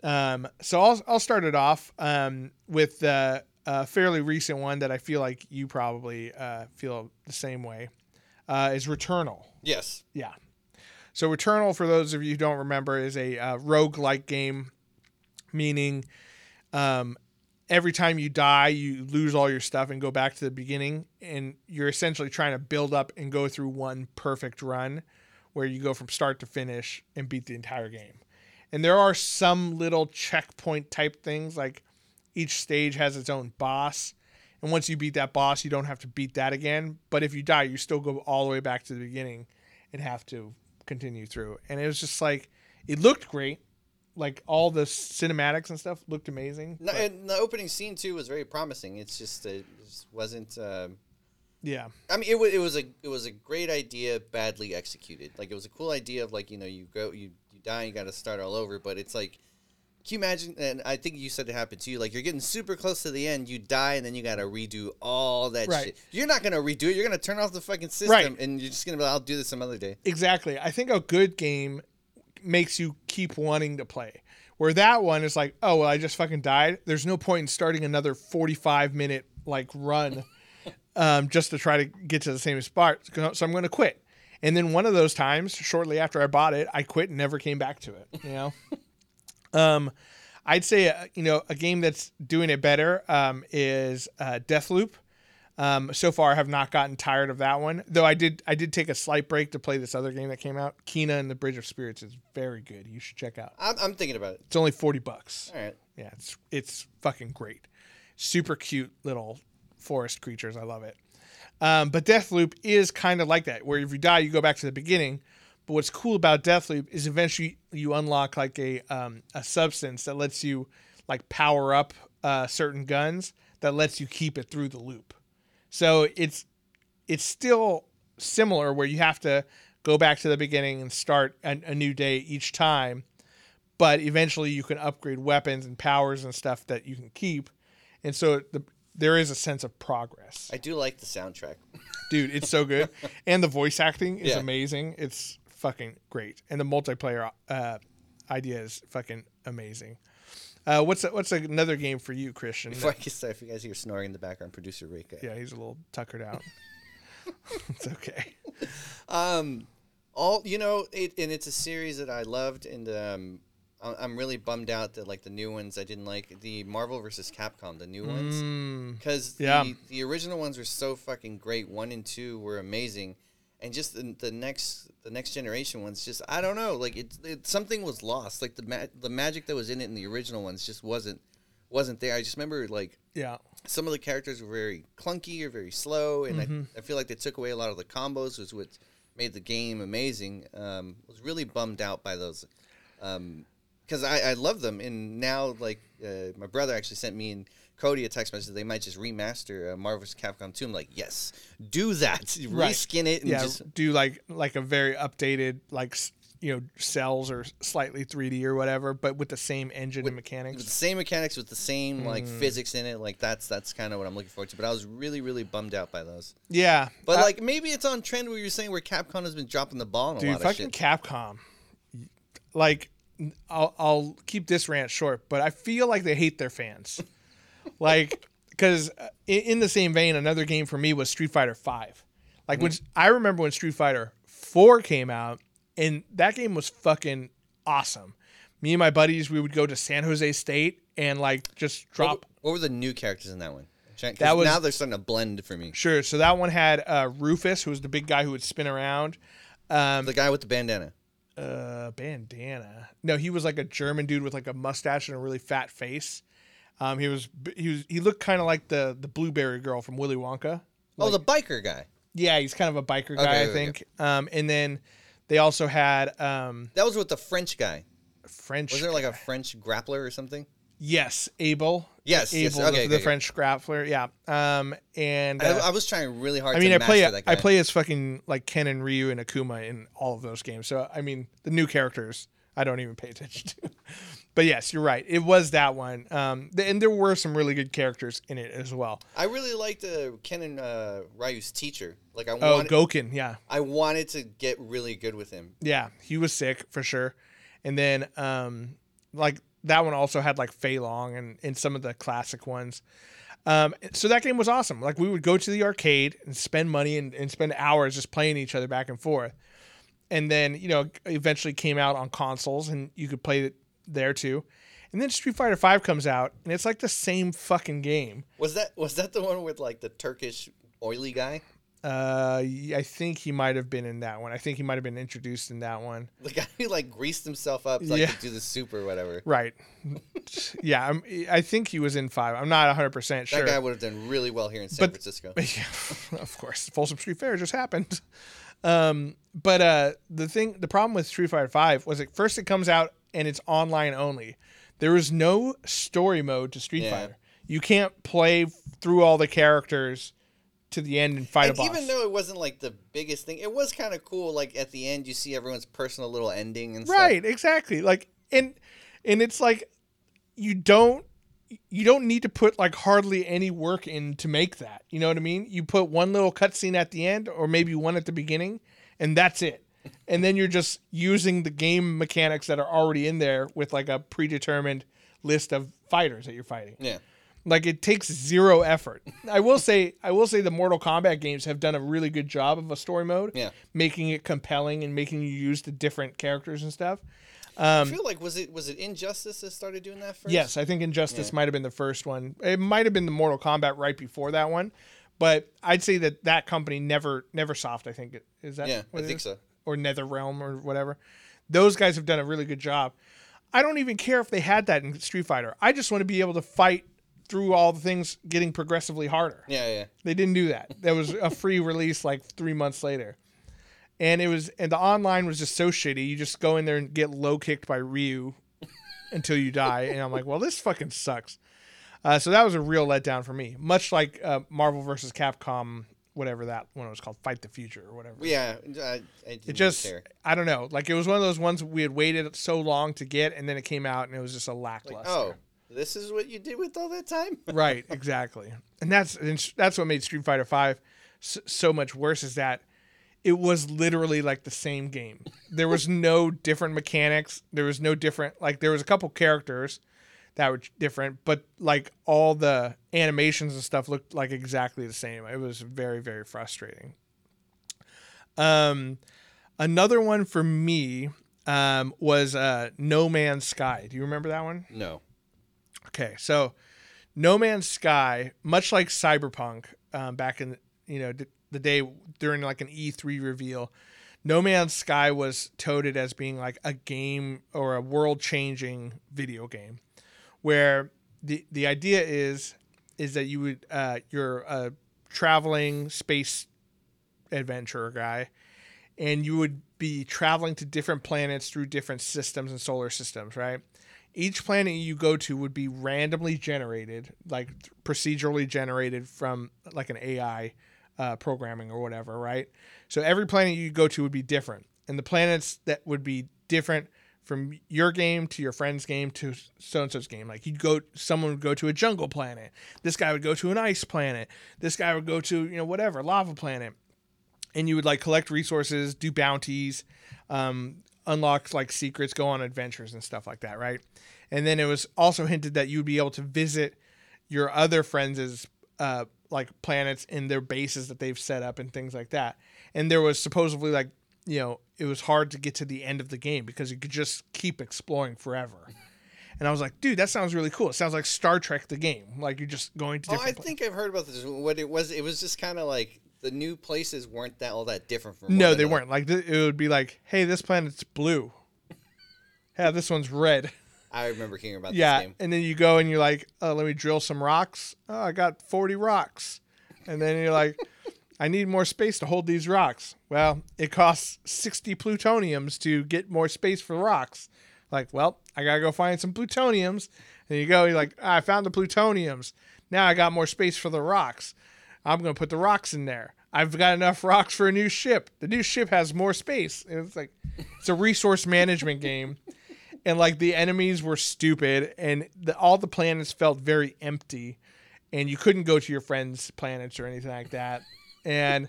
Um, so I'll I'll start it off um, with uh, a fairly recent one that I feel like you probably uh, feel the same way. Uh, is Returnal. yes. Yeah. So Returnal, for those of you who don't remember, is a uh, rogue-like game, meaning um, every time you die, you lose all your stuff and go back to the beginning, and you're essentially trying to build up and go through one perfect run, where you go from start to finish and beat the entire game. And there are some little checkpoint type things, like each stage has its own boss. And once you beat that boss, you don't have to beat that again. But if you die, you still go all the way back to the beginning and have to continue through. And it was just like, it looked great. Like all the cinematics and stuff looked amazing. No, and the opening scene too was very promising. It's just uh, it just wasn't. Um, yeah. I mean, it was it was a it was a great idea, badly executed. Like it was a cool idea of like you know you go you you die, you got to start all over. But it's like, can you imagine? And I think you said it happened to you. Like you're getting super close to the end, you die, and then you got to redo all that Right. shit. You're not gonna redo it. You're gonna turn off the fucking system, Right. and you're just gonna be. like, I'll do this some other day. Exactly. I think a good game makes you keep wanting to play. Where that one is like, oh well, I just fucking died. There's no point in starting another 45 minute like run um, just to try to get to the same spot. So I'm going to quit. And then one of those times, shortly after I bought it, I quit and never came back to it. You know. um, I'd say uh, you know a game that's doing it better um, is uh, Deathloop. Um, so far, I have not gotten tired of that one. Though I did, I did take a slight break to play this other game that came out. Kena and the Bridge of Spirits is very good. You should check out. I'm, I'm thinking about it. It's only forty bucks. All right. Yeah, it's it's fucking great. Super cute little forest creatures. I love it. Um, but Deathloop is kind of like that, where if you die, you go back to the beginning. But what's cool about Deathloop is eventually you unlock like a um, a substance that lets you like power up uh, certain guns that lets you keep it through the loop. So it's it's still similar where you have to go back to the beginning and start a, a new day each time, but eventually you can upgrade weapons and powers and stuff that you can keep, and so the, there is a sense of progress. I do like the soundtrack. Dude, it's so good, and the voice acting is Yeah. amazing. It's fucking great, and the multiplayer uh, idea is fucking amazing. Uh, what's what's another game for you, Christian? Before I get started, if you guys hear snoring in the background, producer Rick. uh, yeah, he's a little tuckered out. it's okay. Um, all you know, it and it's a series that I loved, and um, I'm really bummed out that like the new ones I didn't like the Marvel versus Capcom, the new ones, because Mm, yeah. the the original ones were so fucking great. One and two were amazing, and just the, the next the next generation ones just I don't know like it, it something was lost like the ma- the magic that was in it in the original ones just wasn't wasn't there. I just remember like Yeah. some of the characters were very clunky or very slow, and Mm-hmm. I, I feel like they took away a lot of the combos, was what made the game amazing. Um, was really bummed out by those, because I, I love them, and now like uh, my brother actually sent me and Cody a text message. They might just remaster uh, Marvel's Capcom 2. I'm like, yes, do that, Right. reskin it, and yeah, just do like like a very updated like you know cells or slightly 3D or whatever, but with the same engine and mechanics. with the same mechanics, with the same like Mm. physics in it. Like that's that's kind of what I'm looking forward to. But I was really really bummed out by those. Yeah, But I- like maybe it's on trend where you're saying where Capcom has been dropping the ball on a lot of fucking shit. Capcom. Like, I'll I'll keep this rant short, but I feel like they hate their fans. like, because in, in the same vein, another game for me was Street Fighter Five. Like when I remember when Street Fighter Four came out, and that game was fucking awesome. Me and my buddies, we would go to San Jose State and like just drop. what were the new characters in that one? I'm trying- 'cause That was- now they're starting to blend for me. Sure. So that one had uh, Rufus, who was the big guy who would spin around. Um, The guy with the bandana. Uh, bandana. No, he was like a German dude with like a mustache and a really fat face. Um, he was he was he looked kind of like the the blueberry girl from Willy Wonka. oh, the biker guy. Yeah, he's kind of a biker guy, Okay, I think. Um, and then they also had um That was with the French guy. French. Was there like a French grappler or something? Yes, Abel. Yes, Abel, yes, the, okay, the okay, French grappler. Yeah. Um, and I, uh, I was trying really hard. I mean, to I play. I play as fucking like Ken and Ryu and Akuma in all of those games. So I mean, the new characters I don't even pay attention to. but yes, you're right. It was that one. Um, and there were some really good characters in it as well. I really liked uh, Ken and uh, Ryu's teacher. Like I Oh, wanted, Gouken, yeah, I wanted to get really good with him. yeah, he was sick for sure. And then um, like that one also had like Fei Long and and some of the classic ones. Um, so that game was awesome. Like we would go to the arcade and spend money and, and spend hours just playing each other back and forth. And then, you know, eventually came out on consoles and you could play it there too. And then Street Fighter Five comes out and it's like the same fucking game. Was that was that the one with like the Turkish oily guy? Uh, I think he might have been in that one. I think he might have been introduced in that one. The guy who like greased himself up like Yeah. to do the soup or whatever. Right. yeah, I'm, I think he was in five. I'm not 100% sure. That guy would have done really well here in San But- Francisco. yeah, of course, Folsom Street Fair just happened. Um, but uh, the thing, the problem with Street Fighter Five was at first it comes out and it's online only. There is no story mode to Street Yeah. Fighter. You can't play through all the characters to the end and fight And a boss. even though it wasn't like the biggest thing, it was kind of cool. Like at the end, you see everyone's personal little ending and stuff. right, exactly. Like and and it's like you don't you don't need to put like hardly any work in to make that. You know what I mean? You put one little cutscene at the end, or maybe one at the beginning, and that's it. And then you're just using the game mechanics that are already in there with like a predetermined list of fighters that you're fighting. Yeah. Like it takes zero effort. I will say, I will say the Mortal Kombat games have done a really good job of a story mode, Yeah. making it compelling and making you use the different characters and stuff. I feel like was it was it Injustice that started doing that first? Um, Yes, I think Injustice might have been the first one. It might have been the Mortal Kombat right before that one, but I'd say that that company never, NeverSoft, I think is that. Yeah, I think is? so. Or NetherRealm or whatever. Those guys have done a really good job. I don't even care if they had that in Street Fighter. I just want to be able to fight through all the things getting progressively harder. Yeah, yeah. They didn't do that. That was a free release like three months later. And it was and the online was just so shitty. You just go in there and get low kicked by Ryu until you die. And I'm like, well, this fucking sucks. Uh, so that was a real letdown for me. Much like uh, Marvel versus Capcom, whatever that one was called, Fight the Future or whatever. Yeah, I, I It just, care. I don't know. Like it was one of those ones we had waited so long to get, and then it came out, and it was just a lackluster. Oh, this is what you did with all that time? right exactly. And that's and that's what made street fighter 5 so, so much worse is that it was literally like the same game. There was no different mechanics. There was no different like there was a couple characters that were different but like all the animations and stuff looked like exactly the same. It was very very frustrating. Um another one for me um was uh no man's sky. Do you remember that one? No. Okay, so No Man's Sky, much like Cyberpunk, um, back in you know d- the day during like an E3 reveal. No Man's Sky was touted as being like a game or a world changing video game, where the the idea is is that you would uh, you're a traveling space adventurer guy, and you would be traveling to different planets through different systems and solar systems, right? Each planet you go to would be randomly generated, like procedurally generated from like an AI uh, programming or whatever, right? So every planet you go to would be different, and the planets that would be different from your game to your friend's game to so and so's game. Like you'd go, someone would go to a jungle planet. This guy would go to an ice planet. This guy would go to you know whatever lava planet, and you would like collect resources, do bounties, um, unlock like secrets, go on adventures and stuff like that, right? And then it was also hinted that you'd be able to visit your other friends' uh, like planets in their bases that they've set up and things like that. And there was supposedly like you know it was hard to get to the end of the game because you could just keep exploring forever. And I was like, dude, that sounds really cool. It sounds like Star Trek the game. Like you're just going to Oh, different I think I've heard about this. What it was, it was just kind of like the new places weren't that all that different from. No, they another. weren't. Like th- it would be like, hey, this planet's blue. Yeah, this one's red. I remember hearing about Yeah, this game. and then you go and you're like, oh, let me drill some rocks. Oh, I got 40 rocks. And then you're like, I need more space to hold these rocks. Well, it costs 60 plutoniums to get more space for rocks. Like, well, I gotta go find some plutoniums. And you go, you're like, ah, I found the plutoniums. Now I got more space for the rocks. I'm gonna put the rocks in there. I've got enough rocks for a new ship. The new ship has more space. And it's like, it's a resource management game and like the enemies were stupid and the, all the planets felt very empty and you couldn't go to your friends planets or anything like that and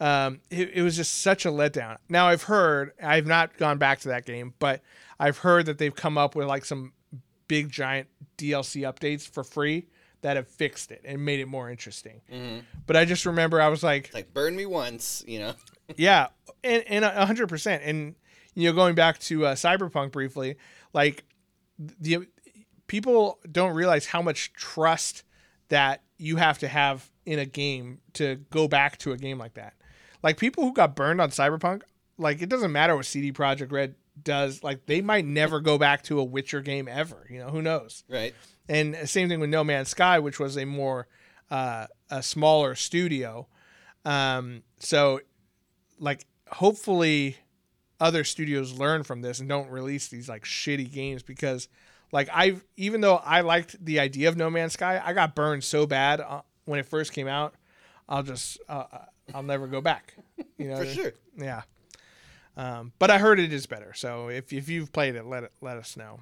um, it, it was just such a letdown now i've heard i've not gone back to that game but i've heard that they've come up with like some big giant dlc updates for free that have fixed it and made it more interesting but i just remember i was like It's like burn me once, you know. yeah, and and a hundred percent. And you know, going back to uh, Cyberpunk briefly, like the people don't realize how much trust that you have to have in a game to go back to a game like that. Like people who got burned on Cyberpunk, like it doesn't matter what CD Projekt Red does, like they might never go back to a Witcher game ever. You know, who knows? Right. And same thing with No Man's Sky, which was a more uh, a smaller studio. Um, so, like, hopefully, other studios learn from this and don't release these like shitty games because, like, I've even though I liked the idea of No Man's Sky, I got burned so bad uh, when it first came out. I'll just uh, I'll never go back. You know, For sure. yeah. Um, but I heard it is better. So if if you've played it, let it let us know.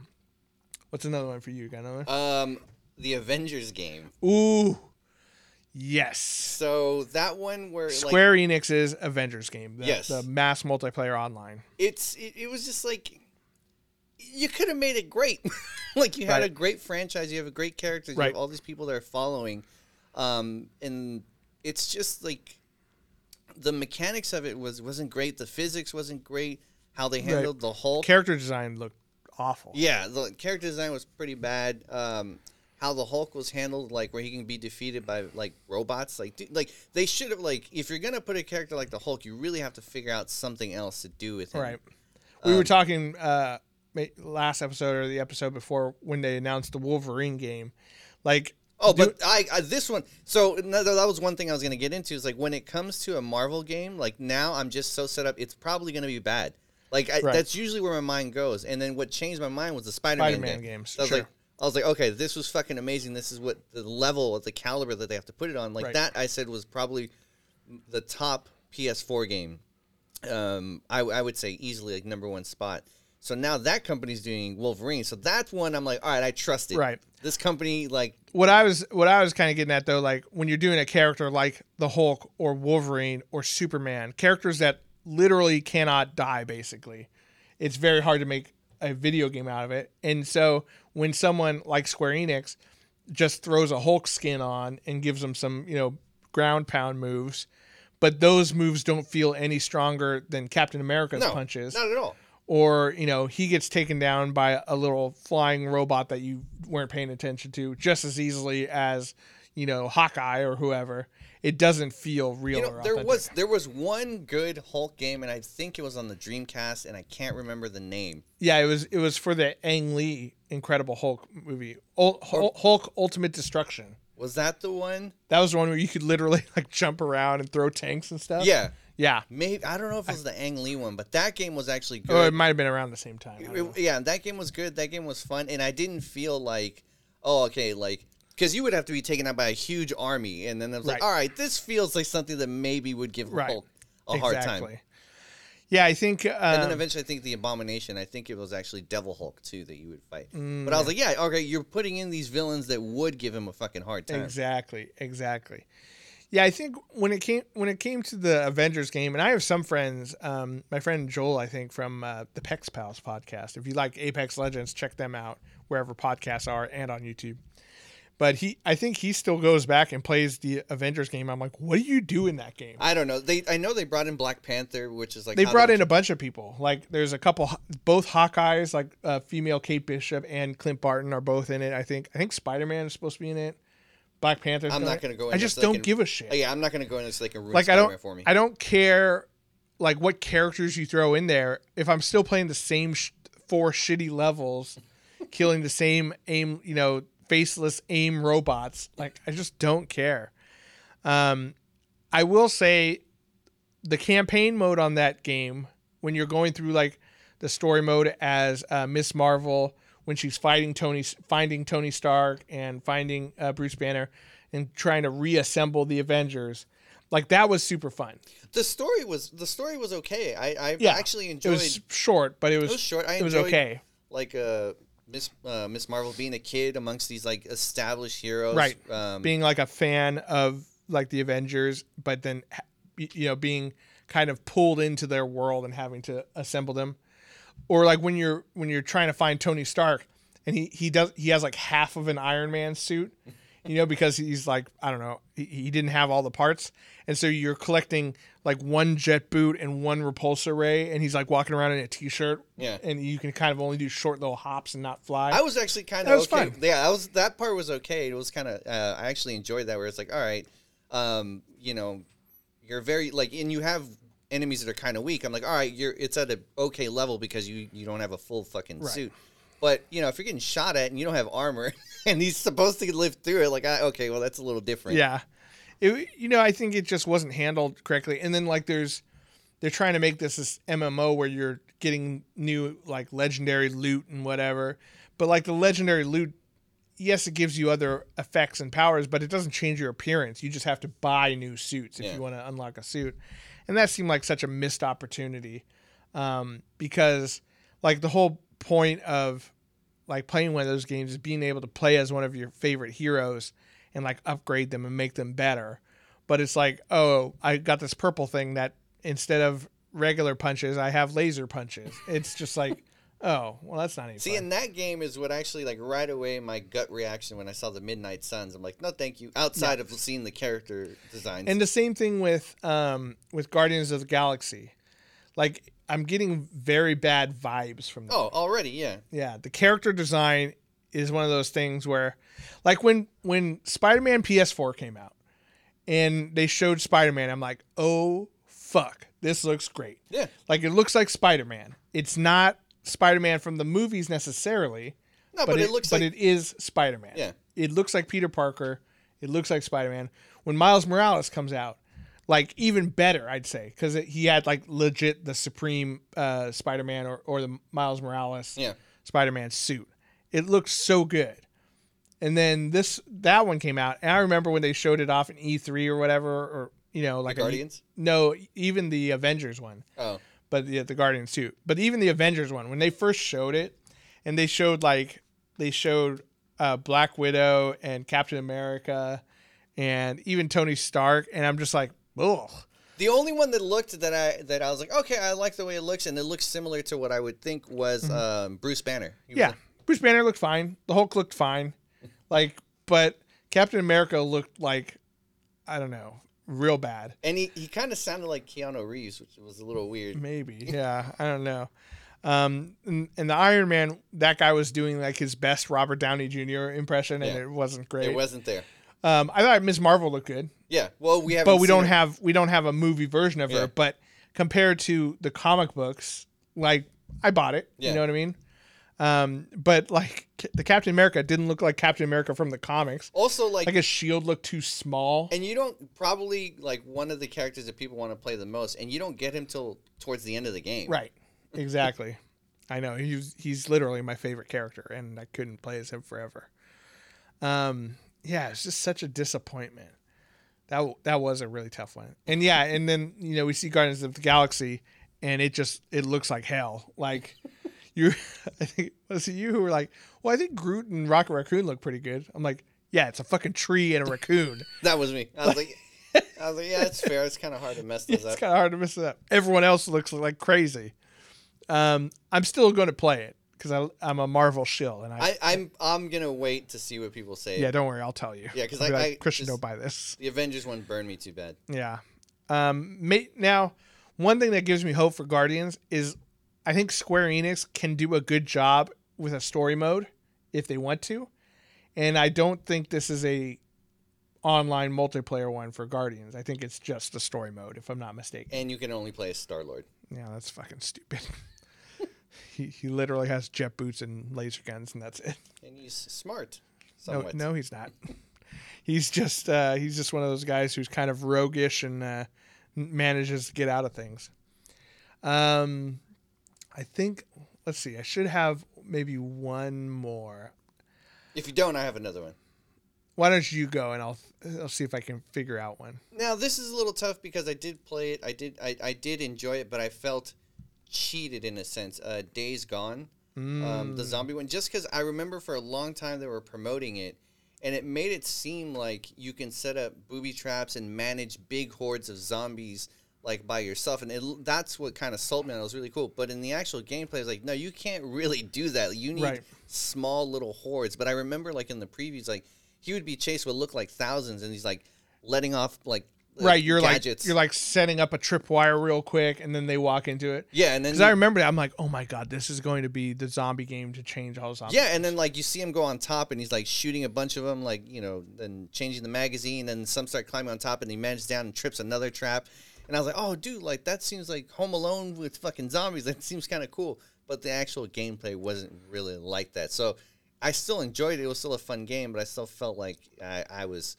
What's another one for you? Got another? Um, the Avengers game. Ooh, yes. So that one where like Square Enix's Avengers game. The, Yes. the mass multiplayer online. it's it, it was just like you could have made it great. like you had Right. a great franchise, you have a great characters, you have all these people that are following, um, and it's just like the mechanics of it was wasn't great. The physics wasn't great. How they handled the Hulk. Character design looked awful. Yeah, the character design was pretty bad. Um, how the Hulk was handled, like where he can be defeated by like robots, like dude, like they should have like if you're gonna put a character like the Hulk, you really have to figure out something else to do with him. Right. We Um, were talking uh, last episode or the episode before when they announced the Wolverine game. Like, Oh, but I, I this one. So no, that was one thing I was gonna get into. Is like when it comes to a Marvel game, like now I'm just so set up. It's probably gonna be bad. Like I, Right. that's usually where my mind goes. And then what changed my mind was the Spider-Man, Spider-Man game. games, So I was sure. like, I was like, okay, this was fucking amazing. This is what the level of the caliber that they have to put it on. Like Right. that, I said was probably the top PS4 game. Um, I, I would say easily like number one spot. So now that company's doing Wolverine. So that's one I'm like, all right, I trust it. Right. This company, like, what I was what I was kind of getting at though, like when you're doing a character like the Hulk or Wolverine or Superman, characters that literally cannot die, basically, it's very hard to make a video game out of it. And so when someone like Square Enix just throws a Hulk skin on and gives them some, you know, ground pound moves, but those moves don't feel any stronger than Captain America's no, punches not at all. or you know he gets taken down by a little flying robot that you weren't paying attention to just as easily as you know Hawkeye or whoever. It doesn't feel real. You know, or there authentic. was there was one good Hulk game, and I think it was on the Dreamcast, and I can't remember the name. yeah, it was it was for the Ang Lee Incredible Hulk movie, Ul- Hulk, Hulk Ultimate Destruction. Was that the one? That was the one where you could literally like jump around and throw tanks and stuff. Yeah, yeah. maybe I don't know if it was the Ang Lee one, but that game was actually good. Oh, it might have been around the same time. I don't know. It- yeah, that game was good. That game was fun, and I didn't feel like, oh, okay, like because you would have to be taken out by a huge army, and then I was like, all right, this feels like something that maybe would give Right. Hulk a hard time. Yeah, I think. Um, And then eventually, I think the Abomination. I think it was actually Devil Hulk too that you would fight. Mm, but I was like, yeah, okay, you're putting in these villains that would give him a fucking hard time. Exactly, exactly. Yeah, I think when it came when it came to the Avengers game, and I have some friends. Um, my friend Joel, I think from uh, the Pex Pals podcast. If you like Apex Legends, check them out wherever podcasts are and on YouTube. But he, I think he still goes back and plays the Avengers game. I'm like, what do you do in that game? I don't know. They, I know they brought in Black Panther, which is like they brought in a bunch of people. Like there's a couple, both Hawkeyes, like uh, female Kate Bishop and Clint Barton are both in it. I think. I think Spider Man is supposed to be in it. Black Panther. I'm not gonna go. In. I just so don't can- give a shit. Yeah, I'm not gonna go into so they can ruin like I Spider-Man don't for me. I don't care like what characters you throw in there if I'm still playing the same sh- four shitty levels killing the same aim you know faceless aim robots like I just don't care um I will say the campaign mode on that game when you're going through like the story mode as uh, Miss Marvel when she's fighting Tony finding Tony Stark and finding uh, Bruce Banner and trying to reassemble the Avengers like that was super fun. the story was the story was okay. I, I Yeah, actually enjoyed. It enjoyed. was short, but it was, it was short. I it was okay. Like uh, Miss uh, Miss Marvel being a kid amongst these like established heroes. Right. Um, being like a fan of like the Avengers, but then you know being kind of pulled into their world and having to assemble them, or like when you're when you're trying to find Tony Stark and he he does he has like half of an Iron Man suit, you know, because he's like I don't know he, he didn't have all the parts, and so you're collecting like one jet boot and one repulsor ray, and he's like walking around in a t-shirt, Yeah. and you can kind of only do short little hops and not fly. I was actually kind of okay. fun. Yeah, I was that part was okay. It was kind of uh, I actually enjoyed that where it's like, all right, um, you know, you're very like, and you have enemies that are kind of weak. I'm like, all right, you're it's at a okay level because you you don't have a full fucking Right. suit. But you know, if you're getting shot at and you don't have armor, and he's supposed to live through it, like, I, okay, well, that's a little different. Yeah. It, you know, I think it just wasn't handled correctly. And then like there's they're trying to make this this MMO where you're getting new like legendary loot and whatever. But like the legendary loot yes, it gives you other effects and powers, but it doesn't change your appearance. You just have to buy new suits if Yeah. you want to unlock a suit. And that seemed like such a missed opportunity. Um, because like the whole point of like playing one of those games is being able to play as one of your favorite heroes and like upgrade them and make them better. But it's like, oh, I got this purple thing that instead of regular punches, I have laser punches. It's just like, oh, well, that's not any See, fun. and that game is what actually like right away my gut reaction when I saw the Midnight Suns. I'm like, no, thank you. Outside of seeing the character designs, And the same thing with um with Guardians of the Galaxy. Like I'm getting very bad vibes from that. oh, already, yeah, Yeah, the character design is one of those things where like when when Spider-Man PS4 came out and they showed Spider-Man, I'm like, "Oh fuck, this looks great." yeah. Like it looks like Spider-Man. It's not Spider-Man from the movies necessarily, No, but, it, looks but like it is Spider-Man. Yeah. It looks like Peter Parker. It looks like Spider-Man. When Miles Morales comes out, like even better, I'd say, because he had like legit the Supreme uh, Spider-Man or, or the Miles Morales Yeah. Spider-Man suit. It looked so good. And then this that one came out, and I remember when they showed it off in E3 or whatever, or you know, like a- Guardians? no, even the Avengers one oh, but the the Guardians too. But even the Avengers one, when they first showed it, and they showed like they showed uh, Black Widow and Captain America, and even Tony Stark, and I'm just like, ugh. the only one that looked that I that I was like, okay, I like the way it looks, and it looks similar to what I would think was um, Bruce Banner. Mm-hmm. Yeah, Bruce Banner looked fine. The Hulk looked fine, like, but Captain America looked like, I don't know, real bad. and he, he kind of sounded like Keanu Reeves, which was a little weird. Maybe, yeah, I don't know. Um, and, and the Iron Man, that guy was doing like his best Robert Downey Jr. impression, and Yeah. it wasn't great. It wasn't there. Um, I thought Ms. Marvel looked good, Yeah. Well, we have. but we don't have we don't have a movie version of Yeah. her. But compared to the comic books, like I bought it. Yeah. You know what I mean? Um, but like the Captain America didn't look like Captain America from the comics. Also, like, Like his shield looked too small. and you don't probably like one of the characters that people want to play the most, and you don't get him till towards the end of the game. Right. Exactly. I know he's he's literally my favorite character, and I couldn't play as him forever. Um, yeah, it's just such a disappointment. That that was a really tough one, and yeah, and then you know we see Guardians of the Galaxy, and it just it looks like hell. Like you, I think was it you who were like, well, I think Groot and Rocket Raccoon look pretty good. I'm like, yeah, it's a fucking tree and a raccoon. That was me. I was like, I was like, yeah, it's fair. It's kind of hard to mess those it's up. It's kind of hard to mess it up. Everyone else looks like crazy. Um, I'm still going to play it because I'm a Marvel shill, and I, I, I'm I'm gonna wait to see what people say. yeah, don't worry, I'll tell you. Yeah, because I- like, I Christian, don't buy this. The Avengers one burned me too bad. Yeah. Um, ma- now, one thing that gives me hope for Guardians is I think Square Enix can do a good job with a story mode if they want to, and I don't think this is a online multiplayer one for Guardians. I think it's just the story mode, if I'm not mistaken. And you can only play as Star Lord. Yeah, that's fucking stupid. he he literally has jet boots and laser guns, and that's it. And he's smart. No, no, he's not. he's just uh, he's just one of those guys who's kind of roguish and uh, manages to get out of things. Um, I think. Let's see. I should have maybe one more. If you don't, I have another one. Why don't you go and I'll I'll see if I can figure out one. Now this is a little tough because I did play it. I did I, I did enjoy it, but I felt cheated in a sense. Uh, Days Gone, um, the zombie one, just because I remember for a long time they were promoting it, and it made it seem like you can set up booby traps and manage big hordes of zombies like by yourself, and it, that's what kind of sold me. it. Was really cool, but in the actual gameplay, it's like no, you can't really do that. You need Right. small little hordes. But I remember like in the previews, like he would be chased with look like thousands, and he's like letting off like right, you're gadgets. like you're like setting up a tripwire real quick, and then they walk into it. yeah, and then Because I remember that, I'm like, oh my god, this is going to be the zombie game to change all zombies. yeah, and then like you see him go on top, and he's like shooting a bunch of them, like you know, then changing the magazine, and some start climbing on top, and he manages down and trips another trap. And I was like, oh, dude, like that seems like Home Alone with fucking zombies. That seems kind of cool. But the actual gameplay wasn't really like that. So I still enjoyed it. It was still a fun game, but I still felt like I, I was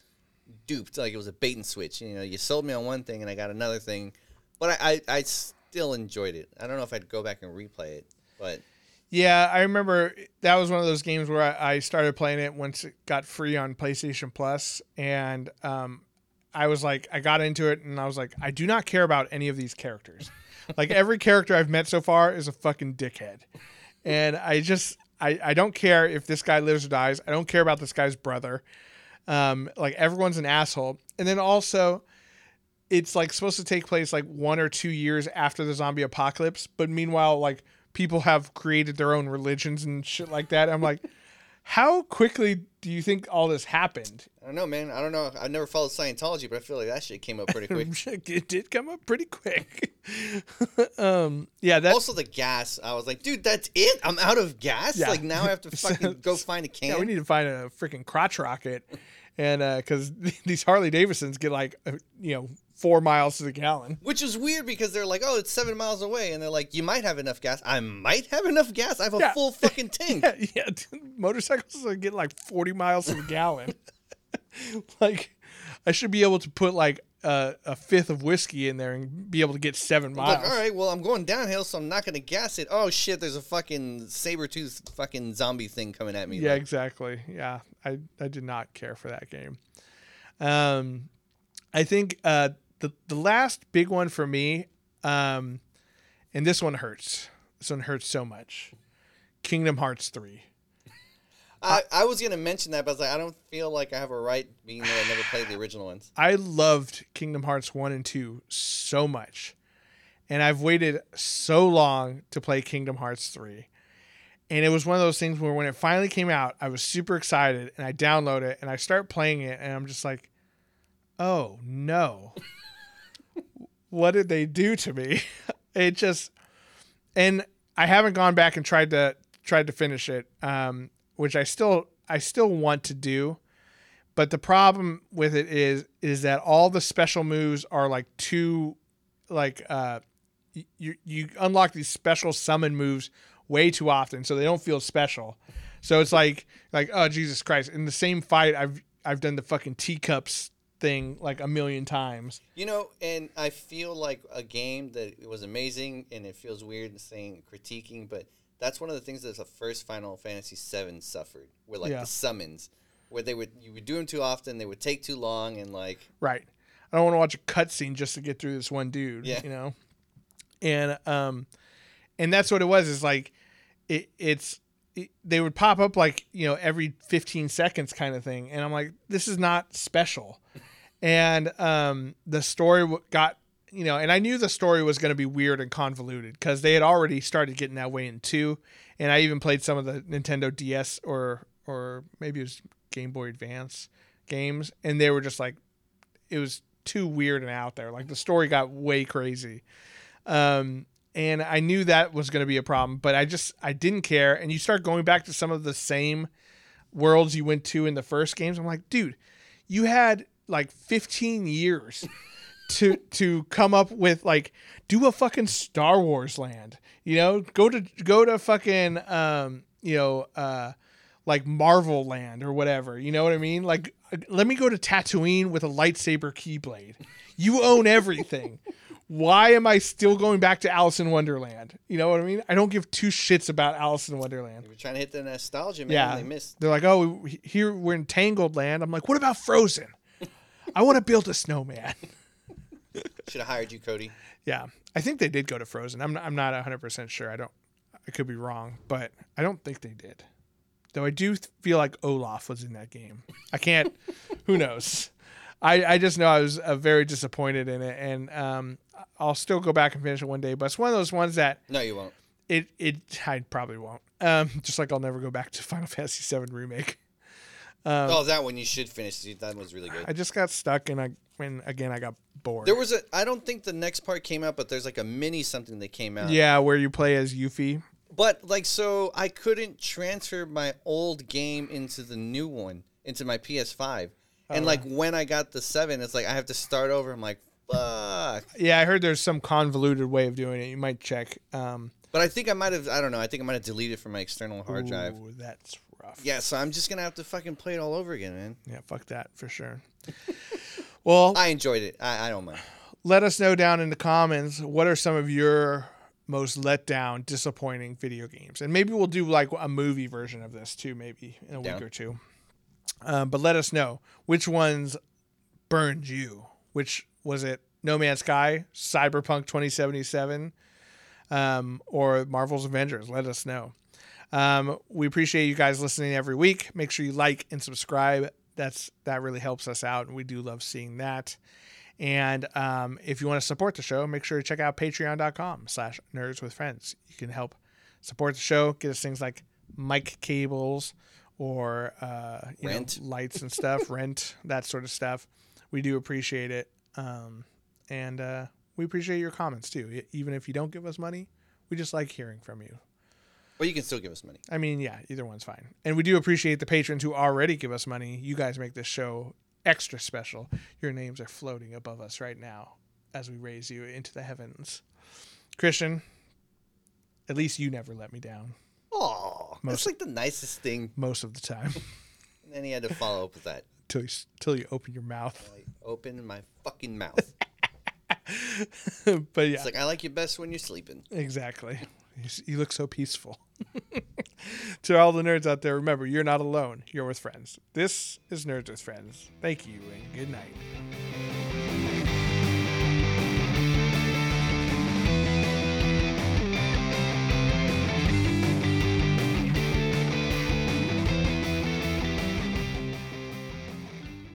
duped. Like it was a bait and switch. You know, you sold me on one thing, and I got another thing. But I, I, I still enjoyed it. I don't know if I'd go back and replay it, but Yeah, I remember that was one of those games where I, I started playing it once it got free on PlayStation Plus, and um, I was like, I got into it, and I was like, I do not care about any of these characters. like every character I've met so far is a fucking dickhead, and I just, I, I don't care if this guy lives or dies. I don't care about this guy's brother. Um, like everyone's an asshole, and then also it's like supposed to take place like one or two years after the zombie apocalypse, but meanwhile, like people have created their own religions and shit like that. I'm like, how quickly do you think all this happened? I don't know, man. I don't know. I've never followed Scientology, but I feel like that shit came up pretty quick. it did come up pretty quick. um, yeah, that also, the gas. I was like, dude, that's it. I'm out of gas. Yeah. Like now I have to fucking go find a can. yeah, we need to find a freaking crotch rocket, and because these Harley Davidsons get like uh, you know four miles to the gallon. Which is weird because they're like, oh, it's seven miles away, and they're like, you might have enough gas. I might have enough gas. I have a Yeah. full fucking tank. Yeah, yeah, motorcycles are get like 40 miles to the gallon. like, I should be able to put like a, a fifth of whiskey in there and be able to get seven miles. like, all right, well, I'm going downhill, so I'm not gonna gas it. Oh shit, there's a fucking saber tooth fucking zombie thing coming at me. Yeah, Like, exactly. Yeah, I, I did not care for that game. Um, I think uh, the the last big one for me, um, and this one hurts. This one hurts so much. Kingdom Hearts three. I, I was gonna mention that, but I was like, I don't feel like I have a right, being that I never played the original ones. I loved Kingdom Hearts 1 and 2 so much. And I've waited so long to play Kingdom Hearts 3. And it was one of those things where when it finally came out, I was super excited and I download it and I start playing it and I'm just like, oh no. what did they do to me? it just and I haven't gone back and tried to tried to finish it. Um, which I still I still want to do but the problem with it is is that all the special moves are like too like uh you you unlock these special summon moves way too often so they don't feel special so it's like like oh jesus christ in the same fight i've i've done the fucking teacups thing like a million times You know, and I feel like a game that it was amazing, and it feels weird saying critiquing, but that's one of the things that the first Final Fantasy VII suffered, where like Yeah. the summons, where they would you would do them too often, they would take too long, and like Right. I don't want to watch a cutscene just to get through this one dude. Yeah. You know? And um and that's what it was, is like it it's it, they would pop up like, you know, every 15 seconds kind of thing. And I'm like, this is not special. And um the story got you know, and I knew the story was going to be weird and convoluted because they had already started getting that way in two, and I even played some of the Nintendo DS or or maybe it was Game Boy Advance games, and they were just like, it was too weird and out there. Like the story got way crazy. Um, and I knew that was going to be a problem, but I just I didn't care. And you start going back to some of the same worlds you went to in the first games. I'm like, dude, you had like 15 years to to come up with like do a fucking Star Wars land. You know, go to go to fucking um, you know, uh like Marvel Land or whatever. You know what I mean? Like uh, let me go to Tatooine with a lightsaber keyblade. You own everything. Why am I still going back to Alice in Wonderland? You know what I mean? I don't give two shits about Alice in Wonderland. were trying to hit the nostalgia, man. Yeah, they missed. They're like, oh, we- here we're in Tangled Land. I'm like, what about Frozen? I want to build a snowman. Should have hired you, Cody. Yeah, I think they did go to Frozen. I'm not, I'm not 100 percent sure. I don't. I could be wrong, but I don't think they did. Though I do feel like Olaf was in that game. I can't. who knows? I, I just know I was uh, very disappointed in it, and um, I'll still go back and finish it one day. But it's one of those ones that No, you won't. it it I probably won't. Um, just like I'll never go back to Final Fantasy VII remake. Oh, that one you should finish. That was really good. I just got stuck, and I when again I got bored. There was a. I don't think the next part came out, but there's like a mini something that came out. yeah, where you play as Yuffie. But like, so I couldn't transfer my old game into the new one into my PS5, and like when I got the seven, it's like I have to start over. I'm like, fuck. Yeah, I heard there's some convoluted way of doing it. You might check. Um, But I think I might have. I don't know. I think I might have deleted it from my external hard drive. ooh, that's rough. Yeah, so I'm just gonna have to fucking play it all over again, man. Yeah, fuck that for sure. well, I enjoyed it. I, I don't mind. let us know down in the comments what are some of your most let down, disappointing video games, and maybe we'll do like a movie version of this too, maybe in a Down. week or two. Um, but let us know which ones burned you. Which was it? No Man's Sky, Cyberpunk 2077, um, or Marvel's Avengers? Let us know. Um, we appreciate you guys listening every week. Make sure you like and subscribe. That's that really helps us out, and we do love seeing that. And um, if you want to support the show, make sure to check out patreon.com slash nerds with friends. You can help support the show, get us things like mic cables or uh, you know, lights and stuff, rent, that sort of stuff. We do appreciate it. Um, and uh, we appreciate your comments too. Even if you don't give us money, we just like hearing from you. But you can still give us money. I mean, yeah, either one's fine. And we do appreciate the patrons who already give us money. You guys make this show extra special. Your names are floating above us right now as we raise you into the heavens. Christian, at least you never let me down Oh, that's like the nicest thing. most of the time And then he had to follow up with that. till you, till you open your mouth. Like, open my fucking mouth. but yeah, It's like I like you best when you're sleeping. exactly. You, you look so peaceful. to all the nerds out there, remember, you're not alone. You're with friends. This is Nerds with Friends. Thank you and good night.